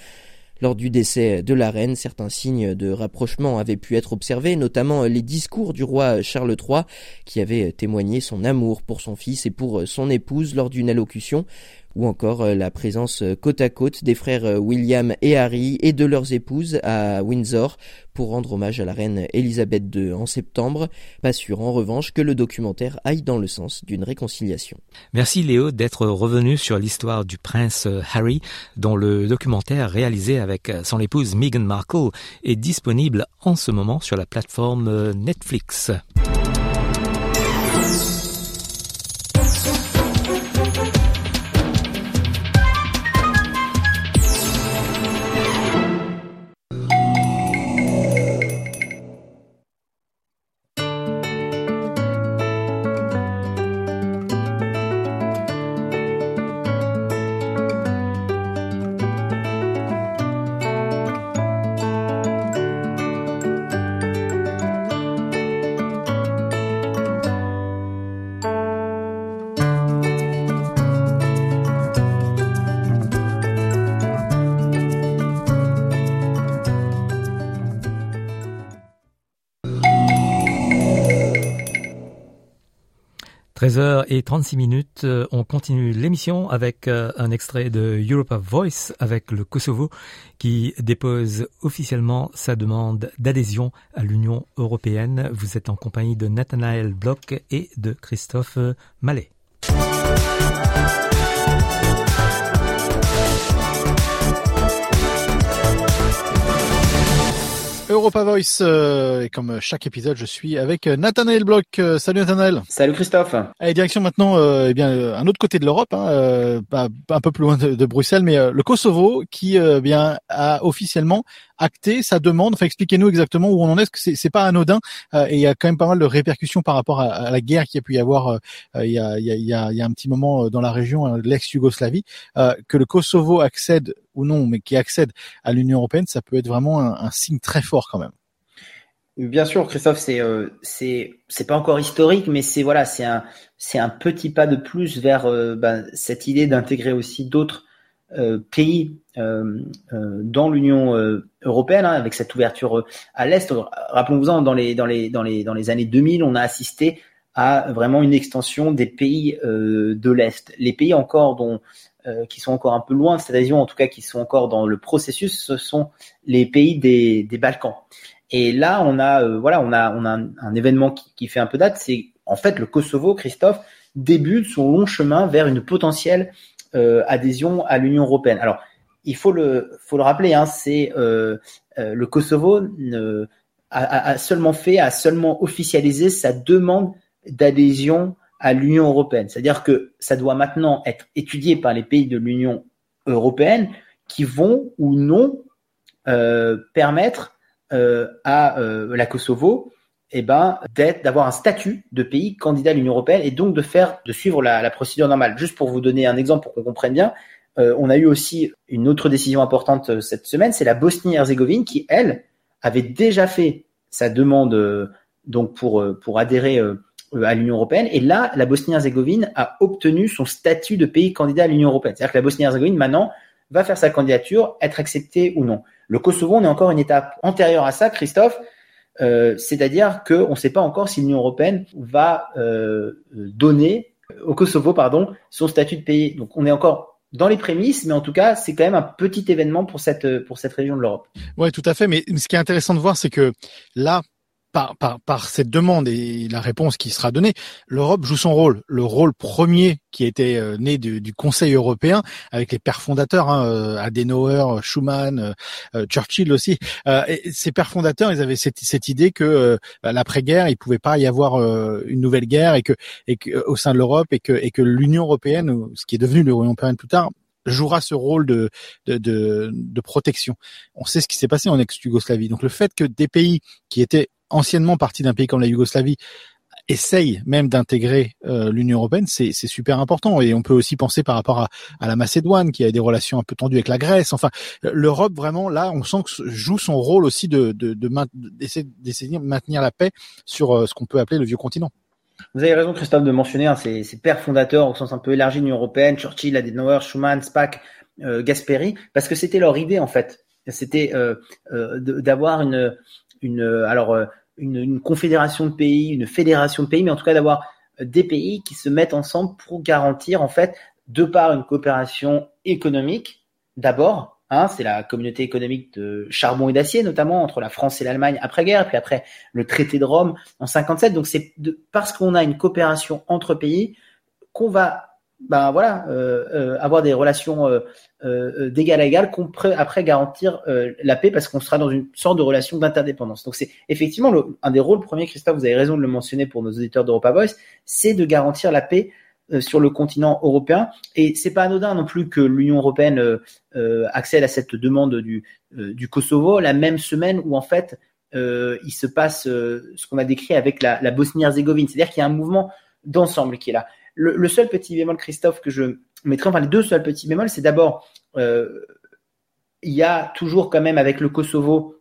Speaker 18: Lors du décès de la reine, certains signes de rapprochement avaient pu être observés, notamment les discours du roi Charles III, qui avait témoigné son amour pour son fils et pour son épouse lors d'une allocution, ou encore la présence côte à côte des frères William et Harry et de leurs épouses à Windsor pour rendre hommage à la reine Elisabeth II en septembre. Pas sûr en revanche que le documentaire aille dans le sens d'une réconciliation.
Speaker 1: Merci Léo d'être revenu sur l'histoire du prince Harry dont le documentaire réalisé avec son épouse Meghan Markle est disponible en ce moment sur la plateforme Netflix. – 13h36 minutes, on continue l'émission avec un extrait de Europa Voice avec le Kosovo qui dépose officiellement sa demande d'adhésion à l'Union européenne. Vous êtes en compagnie de Nathanaël Bloch et de Christophe Mallet.
Speaker 19: Europa Voice, euh, et comme chaque épisode, je suis avec Nathanaël Bloch. Euh, salut Nathanaël.
Speaker 20: Salut Christophe.
Speaker 19: Allez, direction maintenant, euh, eh bien, un autre côté de l'Europe, hein, euh, un peu plus loin de, de Bruxelles, mais le Kosovo, qui eh bien a officiellement acté sa demande. Enfin, expliquez-nous exactement où on en est, parce que c'est pas anodin, et il y a quand même pas mal de répercussions par rapport à, à la guerre qui a pu y avoir il y, a, il, y a, y a, un petit moment dans la région l'ex-Yougoslavie, que le Kosovo accède ou non, mais qui accède à l'Union européenne, ça peut être vraiment un, un signe très fort quand même.
Speaker 20: Bien sûr, Christophe, c'est euh, c'est c'est pas encore historique, mais c'est voilà, c'est un c'est un petit pas de plus vers euh, ben, cette idée d'intégrer aussi d'autres euh, pays dans l'Union européenne, hein, avec cette ouverture à l'est. Rappelons-vous, dans les dans les dans les dans les années 2000, on a assisté à vraiment une extension des pays de l'est. Les pays encore dont qui sont encore un peu loin de cette adhésion, en tout cas qui sont encore dans le processus, ce sont les pays des, des Balkans. Et là, on a, voilà, on a, on a un, événement qui, fait un peu date. C'est en fait le Kosovo, Christophe, débute son long chemin vers une potentielle adhésion à l'Union européenne. Alors, il faut le, rappeler, hein, c'est le Kosovo a, seulement fait, a seulement officialisé sa demande d'adhésion à l'Union européenne. C'est-à-dire que ça doit maintenant être étudié par les pays de l'Union européenne qui vont ou non euh, permettre euh, à euh, la Kosovo eh ben, d'être, d'avoir un statut de pays candidat à l'Union européenne et donc de faire, de suivre la, la procédure normale. Juste pour vous donner un exemple pour qu'on comprenne bien, euh, on a eu aussi une autre décision importante euh, cette semaine, c'est la Bosnie-Herzégovine qui, elle, avait déjà fait sa demande donc pour pour adhérer euh, à l'Union européenne. Et là, la Bosnie-Herzégovine a obtenu son statut de pays candidat à l'Union européenne. C'est-à-dire que la Bosnie-Herzégovine, maintenant, va faire sa candidature, être acceptée ou non. Le Kosovo, on est encore une étape antérieure à ça, Christophe. Euh, c'est-à-dire qu'on ne sait pas encore si l'Union européenne va euh, donner au Kosovo, pardon, son statut de pays. Donc, on est encore dans les prémices, mais en tout cas, c'est quand même un petit événement pour cette pour cette région de l'Europe.
Speaker 19: Ouais, tout à fait. Mais ce qui est intéressant de voir, c'est que là, par, par, par, cette demande et la réponse qui sera donnée, l'Europe joue son rôle, le rôle premier qui était euh, né du, du, Conseil européen avec les pères fondateurs, hein, euh, Adenauer, Schuman, euh, Churchill aussi. et ces pères fondateurs, ils avaient cette, cette idée que bah, l'après-guerre, il pouvait pas y avoir une nouvelle guerre et que, et que au sein de l'Europe et que, et que l'Union européenne, ce qui est devenu l'Union européenne plus tard, jouera ce rôle de, de, de, de protection. On sait ce qui s'est passé en ex-Yougoslavie. Donc le fait que des pays qui étaient anciennement partie d'un pays comme la Yougoslavie essaye même d'intégrer euh, l'Union européenne, c'est super important. Et on peut aussi penser par rapport à, la Macédoine, qui a des relations un peu tendues avec la Grèce. Enfin, l'Europe, vraiment, là, on sent que joue son rôle aussi de d'essayer de, maintenir la paix sur euh, ce qu'on peut appeler le vieux continent.
Speaker 20: Vous avez raison, Christophe, de mentionner hein, ces, pères fondateurs au sens un peu élargi de l'Union européenne, Churchill, Adenauer, Schuman, Spack, euh, Gasperi, parce que c'était leur idée, en fait. C'était d'avoir une, alors une, confédération de pays, une fédération de pays, mais en tout cas d'avoir des pays qui se mettent ensemble pour garantir en fait, de par une coopération économique, d'abord, hein, c'est la communauté économique de charbon et d'acier notamment entre la France et l'Allemagne après-guerre, puis après le traité de Rome en 57. Donc c'est parce qu'on a une coopération entre pays qu'on va ben voilà, euh, euh, avoir des relations euh, euh d'égal à égal, qu'on après garantir la paix parce qu'on sera dans une sorte de relation d'interdépendance. Donc c'est effectivement le, un des rôles premiers, Christophe, vous avez raison de le mentionner pour nos auditeurs d'Europa Voice, c'est de garantir la paix sur le continent européen. Et c'est pas anodin non plus que l'Union européenne accède à cette demande du, du Kosovo la même semaine où en fait il se passe ce qu'on a décrit avec la, la Bosnie-Herzégovine, c'est-à-dire qu'il y a un mouvement d'ensemble qui est là. Le, seul petit bémol, Christophe, que je mettrai, enfin les deux seuls petits bémols, c'est d'abord, euh, il y a toujours quand même avec le Kosovo,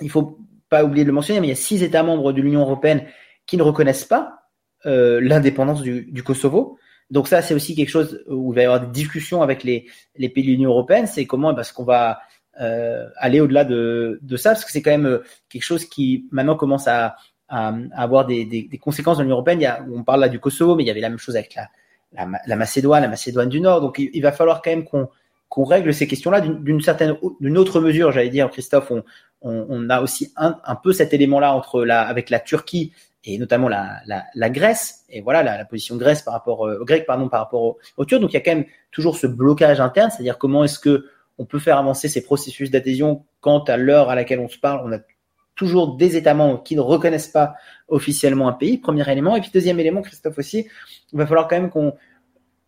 Speaker 20: il faut pas oublier de le mentionner, mais il y a six États membres de l'Union européenne qui ne reconnaissent pas euh, l'indépendance du, Kosovo. Donc ça, c'est aussi quelque chose où il va y avoir des discussions avec les, pays de l'Union européenne. C'est comment parce qu'on va euh, aller au-delà de, de, ça, parce que c'est quand même quelque chose qui maintenant commence à, à, avoir des, conséquences dans l'Union européenne. On parle là du Kosovo, mais il y avait la même chose avec la, Macédoine, la Macédoine du Nord. Donc il, va falloir quand même qu'on règle ces questions-là d'une certaine, d'une autre mesure, j'allais dire, Christophe. On, a aussi un, peu cet élément-là entre la, avec la Turquie et notamment la, Grèce. Et voilà la, position Grèce par rapport euh, grec, pardon, par rapport aux, Turcs. Donc il y a quand même toujours ce blocage interne, c'est-à-dire comment est-ce que on peut faire avancer ces processus d'adhésion quand à l'heure à laquelle on se parle, toujours des États membres qui ne reconnaissent pas officiellement un pays, premier élément. Et puis deuxième élément, Christophe aussi, il va falloir quand même qu'on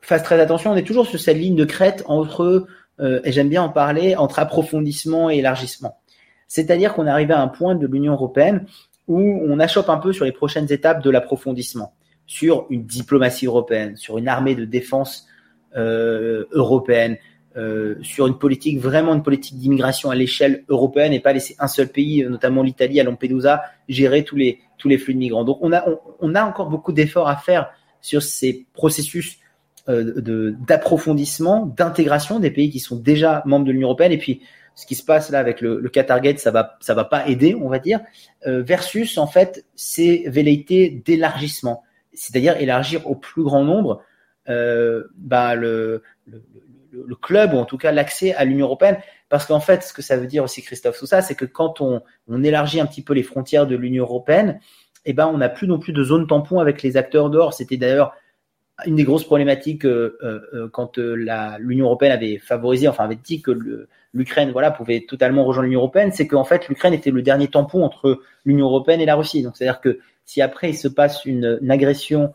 Speaker 20: fasse très attention. On est toujours sur cette ligne de crête entre, euh, et j'aime bien en parler, entre approfondissement et élargissement. C'est-à-dire qu'on est arrivé à un point de l'Union européenne où on achoppe un peu sur les prochaines étapes de l'approfondissement, sur une diplomatie européenne, sur une armée de défense euh, européenne, euh, sur une politique, vraiment une politique d'immigration à l'échelle européenne et pas laisser un seul pays, notamment l'Italie à Lampedusa, gérer tous les, tous les flux de migrants. Donc on a, on, a encore beaucoup d'efforts à faire sur ces processus euh, d'approfondissement, d'intégration des pays qui sont déjà membres de l'Union européenne. Et puis ce qui se passe là avec le, le Qatar Gate, ça va, ça va pas aider, on va dire, euh, versus en fait ces velléités d'élargissement, c'est-à-dire élargir au plus grand nombre euh, bah, le, le club ou en tout cas l'accès à l'Union européenne. Parce qu'en fait, ce que ça veut dire aussi, Christophe, tout ça, c'est que quand on, on élargit un petit peu les frontières de l'Union européenne, eh ben, on n'a plus non plus de zone tampon avec les acteurs dehors. C'était d'ailleurs une des grosses problématiques euh, euh, euh quand l'Union européenne avait favorisé, enfin avait dit que l'Ukraine voilà pouvait totalement rejoindre l'Union européenne, c'est qu'en fait l'Ukraine était le dernier tampon entre l'Union européenne et la Russie. Donc c'est-à-dire que si après il se passe une agression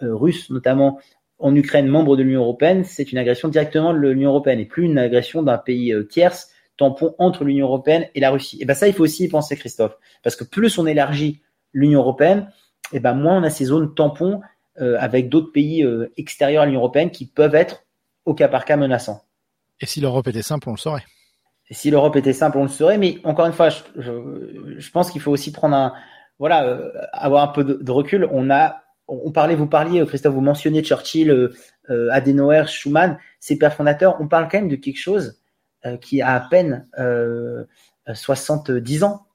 Speaker 20: russe notamment en Ukraine membre de l'Union européenne, c'est une agression directement de l'Union européenne et plus une agression d'un pays tierce tampon entre l'Union européenne et la Russie. Et ben ça il faut aussi y penser Christophe, parce que plus on élargit l'Union européenne, et ben moins on a ces zones tampons euh, avec d'autres pays euh, extérieurs à l'Union européenne qui peuvent être au cas par cas menaçants.
Speaker 19: Et si l'Europe était simple, on le saurait.
Speaker 20: Et si l'Europe était simple, on le saurait. Mais encore une fois, je, je, je pense qu'il faut aussi prendre un, voilà, euh, avoir un peu de, de, recul. On a, on parlait, vous parliez, Christophe, vous mentionniez Churchill, euh, Adenauer, Schuman, ces pères fondateurs. On parle quand même de quelque chose qui a à peine 70 ans.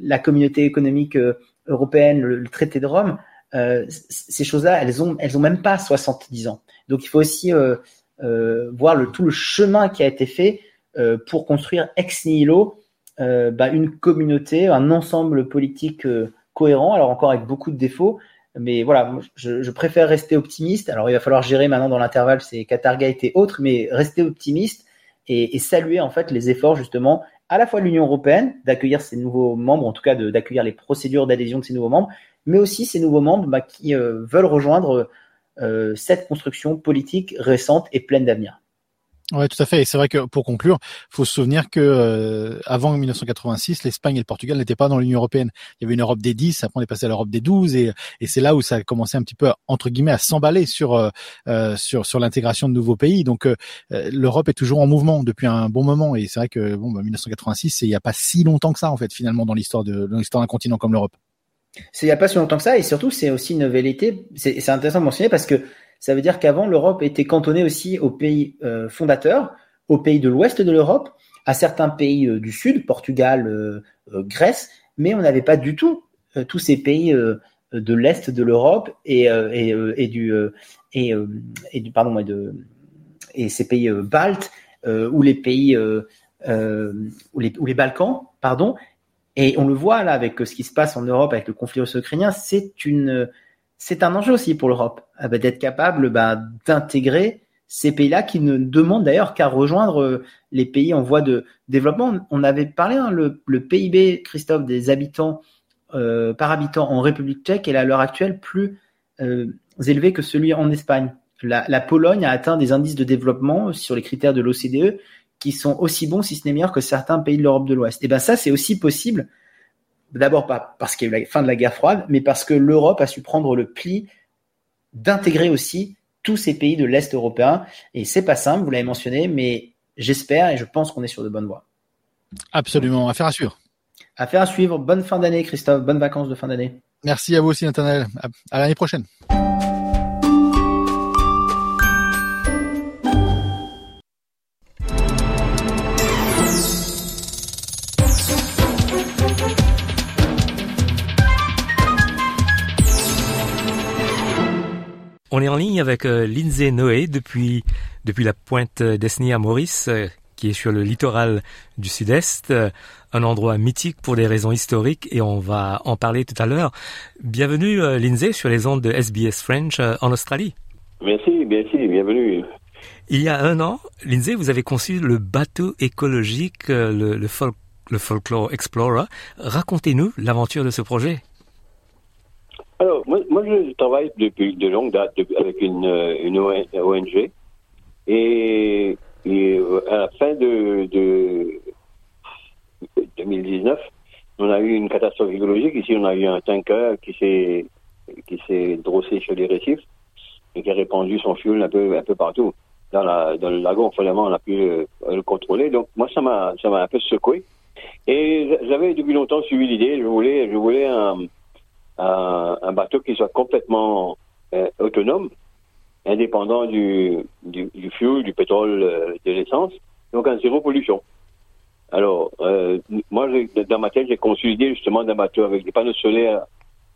Speaker 20: la communauté économique européenne, le, traité de Rome, euh, ces choses-là, elles ont, elles ont même pas 70 ans. Donc il faut aussi euh, euh, voir le, tout le chemin qui a été fait euh, pour construire ex nihilo euh, bah, une communauté, un ensemble politique euh, cohérent. Alors encore avec beaucoup de défauts, mais voilà, je, je, préfère rester optimiste. Alors il va falloir gérer maintenant dans l'intervalle ces Qatargate et autres, mais rester optimiste et, saluer en fait les efforts justement à la fois de l'Union européenne d'accueillir ces nouveaux membres, en tout cas d'accueillir les procédures d'adhésion de ces nouveaux membres, mais aussi ces nouveaux membres bah, qui euh, veulent rejoindre euh, cette construction politique récente et pleine d'avenir.
Speaker 19: Ouais, tout à fait. Et c'est vrai que pour conclure, faut se souvenir que euh, avant 1986, l'Espagne et le Portugal n'étaient pas dans l'Union européenne. Il y avait une Europe des 10, après on est passé à l'Europe des 12, et, et c'est là où ça a commencé un petit peu entre guillemets à s'emballer sur euh, euh sur sur l'intégration de nouveaux pays. Donc euh, l'Europe est toujours en mouvement depuis un bon moment. Et c'est vrai que bon, bah, 1986, il n'y a pas si longtemps que ça en fait finalement dans l'histoire de l'histoire d'un continent comme l'Europe.
Speaker 20: C'est il n'y a pas si longtemps que ça, et surtout c'est aussi une vérité. C'est intéressant de mentionner parce que ça veut dire qu'avant, l'Europe était cantonnée aussi aux pays euh, fondateurs, aux pays de l'ouest de l'Europe, à certains pays euh, du sud, Portugal, euh, Grèce, mais on n'avait pas du tout tous ces pays de l'est de l'Europe et, et, du pardon et de et ces pays baltes ou les pays ou les, ou les Balkans, pardon. Et on le voit là avec ce qui se passe en Europe avec le conflit russo-ukrainien, c'est une c'est un enjeu aussi pour l'Europe ah bah, d'être capable bah, d'intégrer ces pays-là qui ne demandent d'ailleurs qu'à rejoindre euh, les pays en voie de développement. On avait parlé hein, le, PIB, Christophe, des habitants euh, par habitant en République tchèque est à l'heure actuelle plus euh, élevé que celui en Espagne. La, Pologne a atteint des indices de développement sur les critères de l'OCDE qui sont aussi bons, si ce n'est meilleurs, que certains pays de l'Europe de l'Ouest. Et ben ça, c'est aussi possible D'abord pas parce qu'il y a eu la fin de la guerre froide, mais parce que l'Europe a su prendre le pli d'intégrer aussi tous ces pays de l'Est européen. Et c'est pas simple, vous l'avez mentionné, mais j'espère et je pense qu'on est sur de bonnes voies.
Speaker 19: Absolument, affaire à suivre.
Speaker 20: Affaire à suivre. Bonne fin d'année, Christophe. Bonnes vacances de fin d'année.
Speaker 19: Merci à vous aussi, Nathanaël. À l'année prochaine.
Speaker 1: On est en ligne avec euh, Lindsay Noé depuis, depuis la pointe d'Esny à Maurice, euh, qui est sur le littoral du sud-est, euh, un endroit mythique pour des raisons historiques et on va en parler tout à l'heure. Bienvenue Lindsay sur les ondes de SBS French en Australie.
Speaker 21: Merci, merci, bienvenue.
Speaker 1: Il y a un an, Lindsay, vous avez conçu le bateau écologique, le, le, le Folklore Explorer. Racontez-nous l'aventure de ce projet.
Speaker 21: Alors, moi, je travaille depuis de longue date avec une, euh, ONG. Et, euh, à la fin de, de 2019, on a eu une catastrophe écologique. Ici, on a eu un tanker qui s'est drossé sur les récifs et qui a répandu son fuel un peu un peu partout dans la dans le lagon. Finalement, on a pu le, le contrôler. Donc moi, ça m'a ça m'a un peu secoué. Et j'avais depuis longtemps suivi l'idée. Je voulais je voulais un un bateau qui soit complètement euh, autonome, indépendant du, du, du, fuel, du pétrole, euh, de l'essence, donc en zéro pollution. Alors, euh, moi, dans ma tête, j'ai conçu l'idée justement d'un bateau avec des panneaux solaires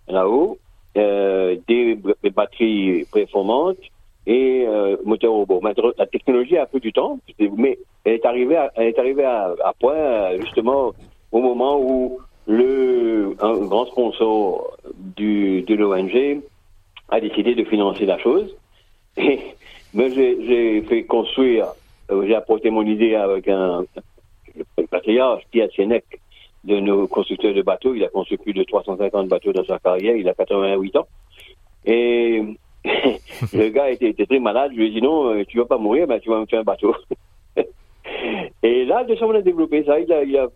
Speaker 21: là-haut, des, batteries performantes, et euh, moteur robot. Maintenant, la technologie a peu du temps, mais elle est arrivée à, elle est arrivée à point justement au moment où le un grand sponsor du, de l'ONG a décidé de financer la chose. Et moi, j'ai fait construire, euh, j'ai apporté mon idée avec un, patriarche, Pierre Sienec, de nos constructeurs de bateaux. Il a construit plus de 350 bateaux dans sa carrière. Il a 88 ans. Et le gars était, très malade. Je lui ai dit non, euh, tu vas pas mourir, tu vas me faire un bateau. et là, de ça, on a développé ça. Il a,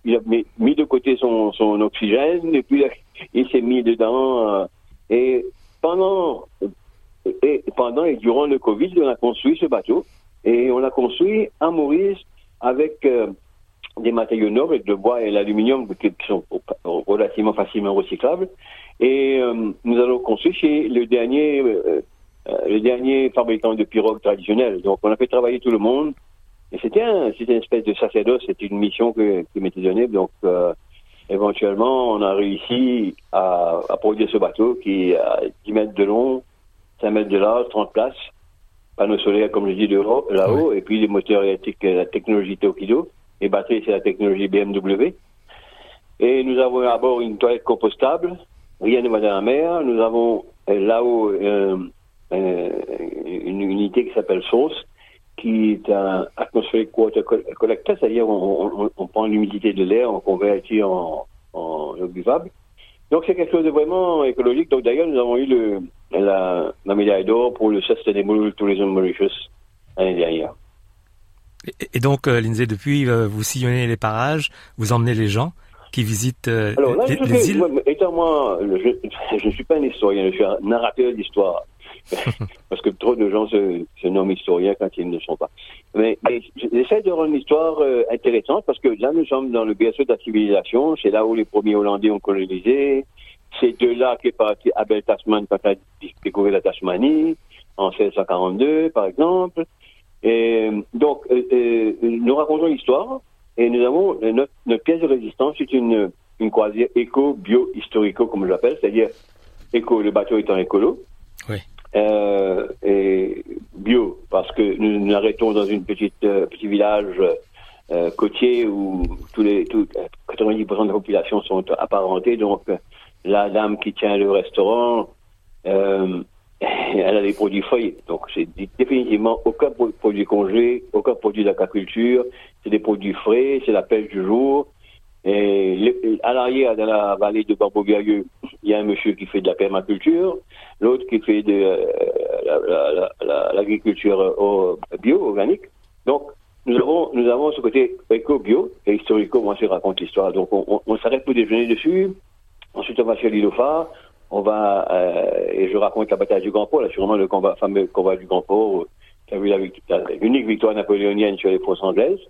Speaker 21: mis de côté son, oxygène et puis il s'est mis dedans. Euh, et pendant, et pendant et durant le Covid, on a construit ce bateau. Et on l'a construit à Maurice avec euh, des matériaux nobles, le bois et l'aluminium qui, sont relativement facilement recyclables. Et euh, nous allons construire chez le dernier, le dernier fabricant de pirogues traditionnelles. Donc on a fait travailler tout le monde. Et c'était un, c'était une espèce de sacerdoce, c'était une mission que, qui m'était donnée. Donc éventuellement, on a réussi à, à, produire ce bateau qui a 10 mètres de long, 5 mètres de large, 30 places, panneaux solaires, comme je dis, là-haut, et puis les moteurs électriques, la technologie Tokido, et batteries, c'est la technologie BMW. Et nous avons à bord une toilette compostable, rien ne va dans la mer. Nous avons euh, là-haut euh, euh, une unité qui s'appelle SOS, qui est un atmospheric water collector, c'est-à-dire on, on, prend l'humidité de l'air, on convertit en, en eau buvable. Donc c'est quelque chose de vraiment écologique. Donc d'ailleurs nous avons eu le, la, la médaille d'or pour le Sustainable Tourism Mauritius l'année dernière.
Speaker 1: Et, donc, euh, Lindsay, depuis, euh, vous sillonnez les parages, vous emmenez les gens qui visitent euh,
Speaker 21: Alors, là,
Speaker 1: les,
Speaker 21: je
Speaker 1: les îles.
Speaker 21: Moi, étant moi, je ne suis pas un historien, je suis un narrateur d'histoire. Parce que trop de gens se, nomment historiens quand ils ne sont pas. Mais, j'essaie de rendre l'histoire euh, intéressante parce que là, nous sommes dans le berceau de la civilisation. C'est là où les premiers Hollandais ont colonisé. C'est de là qu'est parti Abel Tasman quand il a découvert la Tasmanie, en 1642, par exemple. Donc, euh, euh, nous racontons l'histoire et nous avons notre, notre, pièce de résistance, c'est une, une croisière éco-bio-historico, comme je l'appelle, c'est-à-dire éco, le bateau étant écolo.
Speaker 1: Oui.
Speaker 21: Euh, et bio, parce que nous nous arrêtons dans une petite euh, petit village euh, côtier où tous les tout, 90% de la population sont apparentés. Donc, la dame qui tient le restaurant, euh, elle a des produits frais. Donc, c'est définitivement aucun produit congelé, aucun produit d'aquaculture. C'est des produits frais, c'est la pêche du jour. Et à l'arrière, dans la vallée de Barbeau-Guerrieux, il y a un monsieur qui fait de la permaculture, l'autre qui fait de euh, l'agriculture la, la, bio, organique. Donc, nous avons, nous avons ce côté éco-bio et historico, moi, je raconte l'histoire. Donc, on, s'arrête pour déjeuner dessus. Ensuite, on va sur l'île. On va, euh, et je raconte la bataille du Grand Port, là, sûrement le combat, fameux combat du Grand Port, qui a vu l'unique victoire napoléonienne sur les forces anglaises.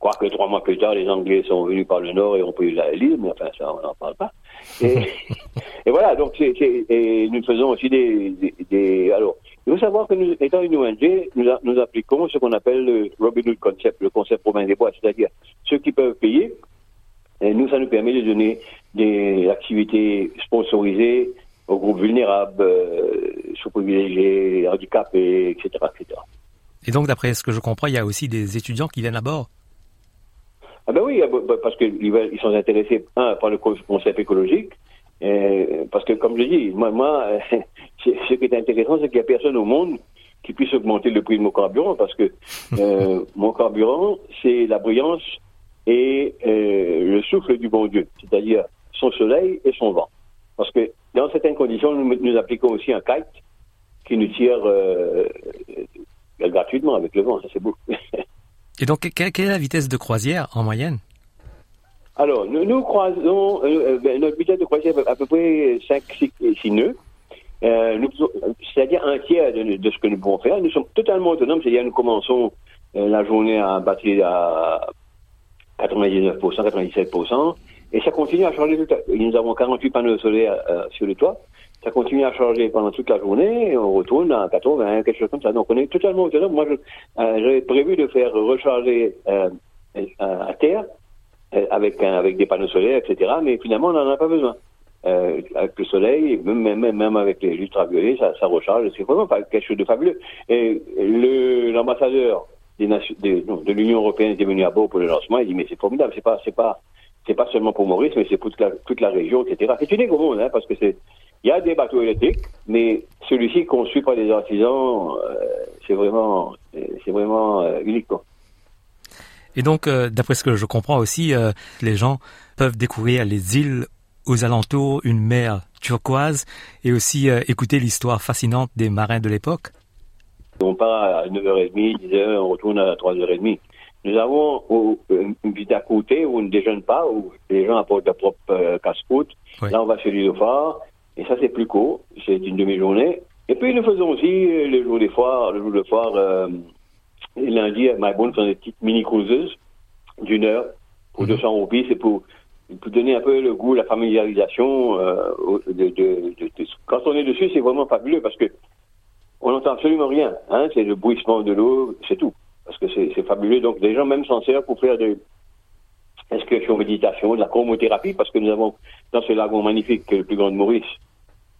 Speaker 21: Quoique trois mois plus tard, les Anglais sont venus par le nord et ont pris l'île, mais enfin, ça, on n'en parle pas. Et, et voilà, donc, c'est, et nous faisons aussi des, des, des, Alors, il faut savoir que nous, étant une ONG, nous, nous appliquons ce qu'on appelle le Robin Hood Concept, le concept province des bois, c'est-à-dire ceux qui peuvent payer. Et nous, ça nous permet de donner des activités sponsorisées aux groupes vulnérables, euh, sous-privilégiés, handicapés, etc., etc.
Speaker 1: Et donc, d'après ce que je comprends, il y a aussi des étudiants qui viennent à bord
Speaker 21: ah ben oui, parce qu'ils ils sont intéressés, un, par le concept écologique, et, parce que, comme je dis, moi, moi ce qui est intéressant, c'est qu'il n'y a personne au monde qui puisse augmenter le prix de mon carburant, parce que euh, mon carburant, c'est la brillance et euh, le souffle du bon Dieu, c'est-à-dire son soleil et son vent. Parce que dans certaines conditions, nous, nous appliquons aussi un kite qui nous tire euh, gratuitement avec le vent, ça c'est beau.
Speaker 1: Et donc, quelle est la vitesse de croisière en moyenne?
Speaker 21: Alors, nous, croisons, euh, ben, notre vitesse de croisière est à peu près 5-6 nœuds. Euh, c'est-à-dire un tiers de, ce que nous pouvons faire. Nous sommes totalement autonomes, c'est-à-dire nous commençons euh, la journée à batterie à 99%, 97%, et ça continue à changer tout temps. Nous avons 48 panneaux solaires euh, sur le toit, ça continue à charger pendant toute la journée, et on retourne à 80, quelque chose comme ça. Donc on est totalement autonome. Moi, euh, j'avais prévu de faire recharger euh, à terre euh, avec, avec des panneaux solaires, etc. Mais finalement, on n'en a pas besoin. euh, avec le soleil, même, même, même avec les ultraviolets, ça, ça recharge. C'est vraiment quelque chose de fabuleux. Et l'ambassadeur de l'Union européenne est venu à bord pour le lancement. Il dit mais c'est formidable, c'est pas c'est pas pas seulement pour Maurice, mais c'est pour toute la, toute la région, etc. C'est au monde, hein, parce que c'est il y a des bateaux électriques, mais celui-ci conçu par des artisans, euh, c'est vraiment c'est vraiment euh, unique. Quoi.
Speaker 1: Et donc, euh, d'après ce que je comprends aussi, les gens peuvent découvrir les îles aux alentours, une mer turquoise, et aussi écouter l'histoire fascinante des marins de l'époque.
Speaker 21: On part à 9h30, 10h, on retourne à 3h30. Nous avons une visite à côté où on ne déjeune pas, où les gens apportent leur propre euh, casse-croûte. Là, on va sur l'île phare, et ça, c'est plus court. C'est une demi-journée. Et puis, nous faisons aussi euh, le jour des foires, le jour de foire, euh, lundi, à Mybourne, sont des petites mini-cruises d'une heure pour 200 mhm. roupies. C'est pour, pour donner un peu le goût, la familiarisation. Euh, de, de, de, quand on est dessus, c'est vraiment fabuleux parce que on n'entend absolument rien. Hein, c'est le bruissement de l'eau, c'est tout parce que c'est fabuleux. Donc, des gens même s'en servent pour faire des inscriptions méditation, de la chromothérapie, parce que nous avons dans ce lagon magnifique, le plus grand de Maurice,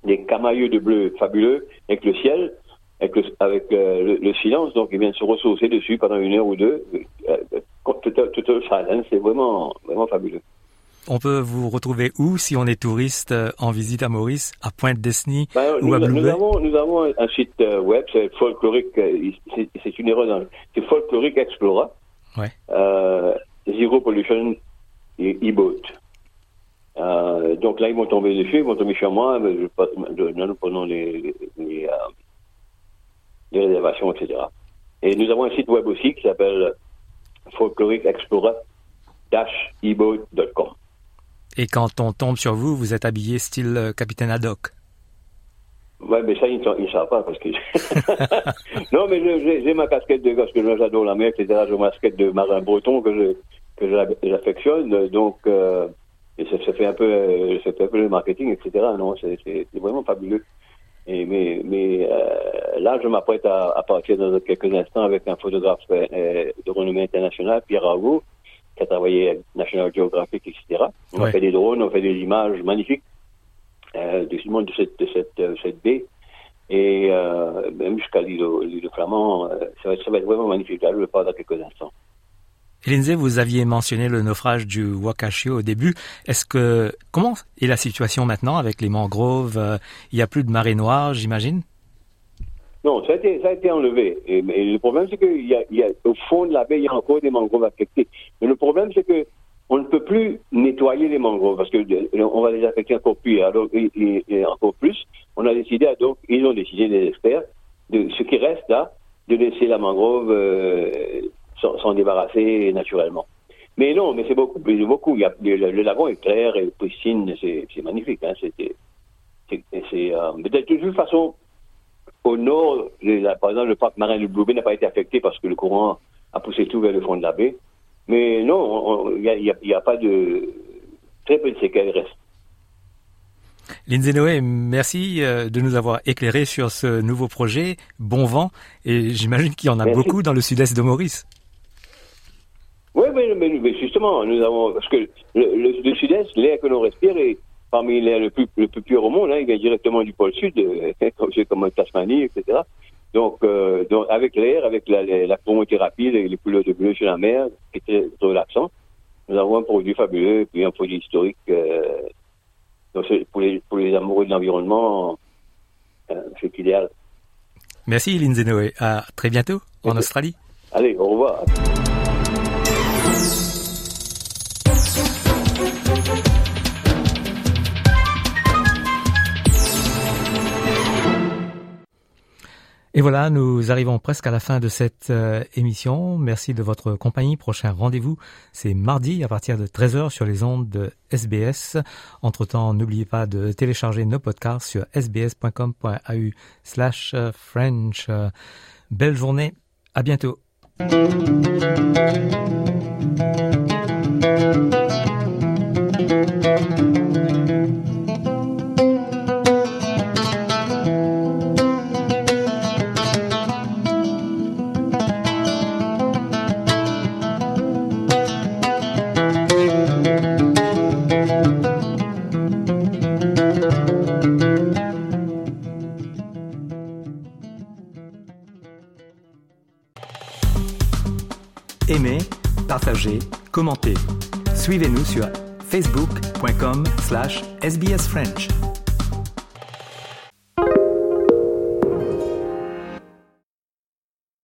Speaker 21: des camailleux de bleu fabuleux, avec le ciel, avec le, avec, euh, le, silence, donc ils viennent se ressourcer dessus pendant une heure ou deux, euh, tout, tout, tout, c'est vraiment, vraiment fabuleux.
Speaker 1: On peut vous retrouver où si on est touriste euh, en visite à Maurice, à Pointe-Desny
Speaker 21: ben, ou
Speaker 1: nous, à
Speaker 21: nous avons, nous avons un site euh, web, c'est folklorique, euh, c'est une erreur, c'est folklorique Explora.
Speaker 1: Ouais.
Speaker 21: Euh, Zero Pollution e-boat. Euh, donc là, ils vont tomber dessus, ils vont tomber sur moi, nous prenons les, les, les, réservations, etc. Et nous avons un site web aussi qui s'appelle folklorique Explorer-eboat.com.
Speaker 1: Et quand on tombe sur vous, vous êtes habillé style euh, capitaine Haddock.
Speaker 21: Ouais, mais ça, ils ne savent pas parce que. non, mais j'ai ma casquette de parce que j'adore la mer, etc. J'ai ma casquette de marin breton que je que j'affectionne. Donc, euh, et ça, fait un peu, euh, ça fait un peu le marketing, etc. Non, c'est vraiment fabuleux. Et mais mais là, je m'apprête à, à, partir dans quelques instants avec un photographe de renommée internationale, Pierre Rago, qui a travaillé avec National Geographic, etc. On a fait des drones, on a fait des images magnifiques euh, de, de, cette, de cette, euh, cette baie. Et euh, même jusqu'à l'île de Flamand, euh, ça, va, ça, va, être vraiment magnifique. Là, je vais pas dans quelques instants.
Speaker 1: Lindsay, vous aviez mentionné le naufrage du Wakashio au début. Est-ce que comment est la situation maintenant avec les mangroves? Euh, Il y a plus de marée noire, j'imagine?
Speaker 21: Non, ça a été, enlevé. Et, le problème, c'est qu'il fond de la baie, il y a encore des mangroves affectées. Mais le problème, c'est que on ne peut plus nettoyer les mangroves parce que euh, on va les affecter encore plus. Alors, et, encore plus, on a décidé, donc, ils ont décidé, les experts, de ce qui reste là, de laisser la mangrove euh, s'en débarrasser naturellement. Mais non, mais c'est beaucoup, beaucoup. Il y a, le, lagon est clair et pristine, c'est magnifique. Hein, c'est, c'est, euh, de toute façon, au nord, par exemple, le parc marin du Blue n'a pas été affecté parce que le courant a poussé tout vers le fond de la baie. Mais non, il n'y a, pas de... Très peu de séquelles restent.
Speaker 1: Lindsay Noé, merci euh, de nous avoir éclairé sur ce nouveau projet, Bon Vent, et j'imagine qu'il y en a beaucoup dans le sud-est de Maurice.
Speaker 21: Oui, mais, mais, justement, nous avons, parce que le, le sud-est, l'air que l'on respire est, parmi les le plus, le plus pur au monde, hein, il vient directement du pôle sud, euh, comme, comme Tasmanie, etc. Donc, euh, donc avec l'air, avec la, la, la chromothérapie, les, les, couleurs de bleu sur la mer, qui était relaxant, nous avons un produit fabuleux, puis un produit historique. Euh, donc pour les, pour les amoureux de l'environnement, euh, c'est idéal.
Speaker 1: Merci Lindsay Noé. À très bientôt en Australie.
Speaker 21: Allez, au revoir.
Speaker 1: Et voilà, nous arrivons presque à la fin de cette euh, émission. Merci de votre compagnie. Prochain rendez-vous, c'est mardi à partir de 13h sur les ondes de SBS. Entre-temps, n'oubliez pas de télécharger nos podcasts sur sbs.com.au slash euh, French. Belle journée, à bientôt. Partagez, commentez. Suivez-nous sur facebook.com slash sbsfrench.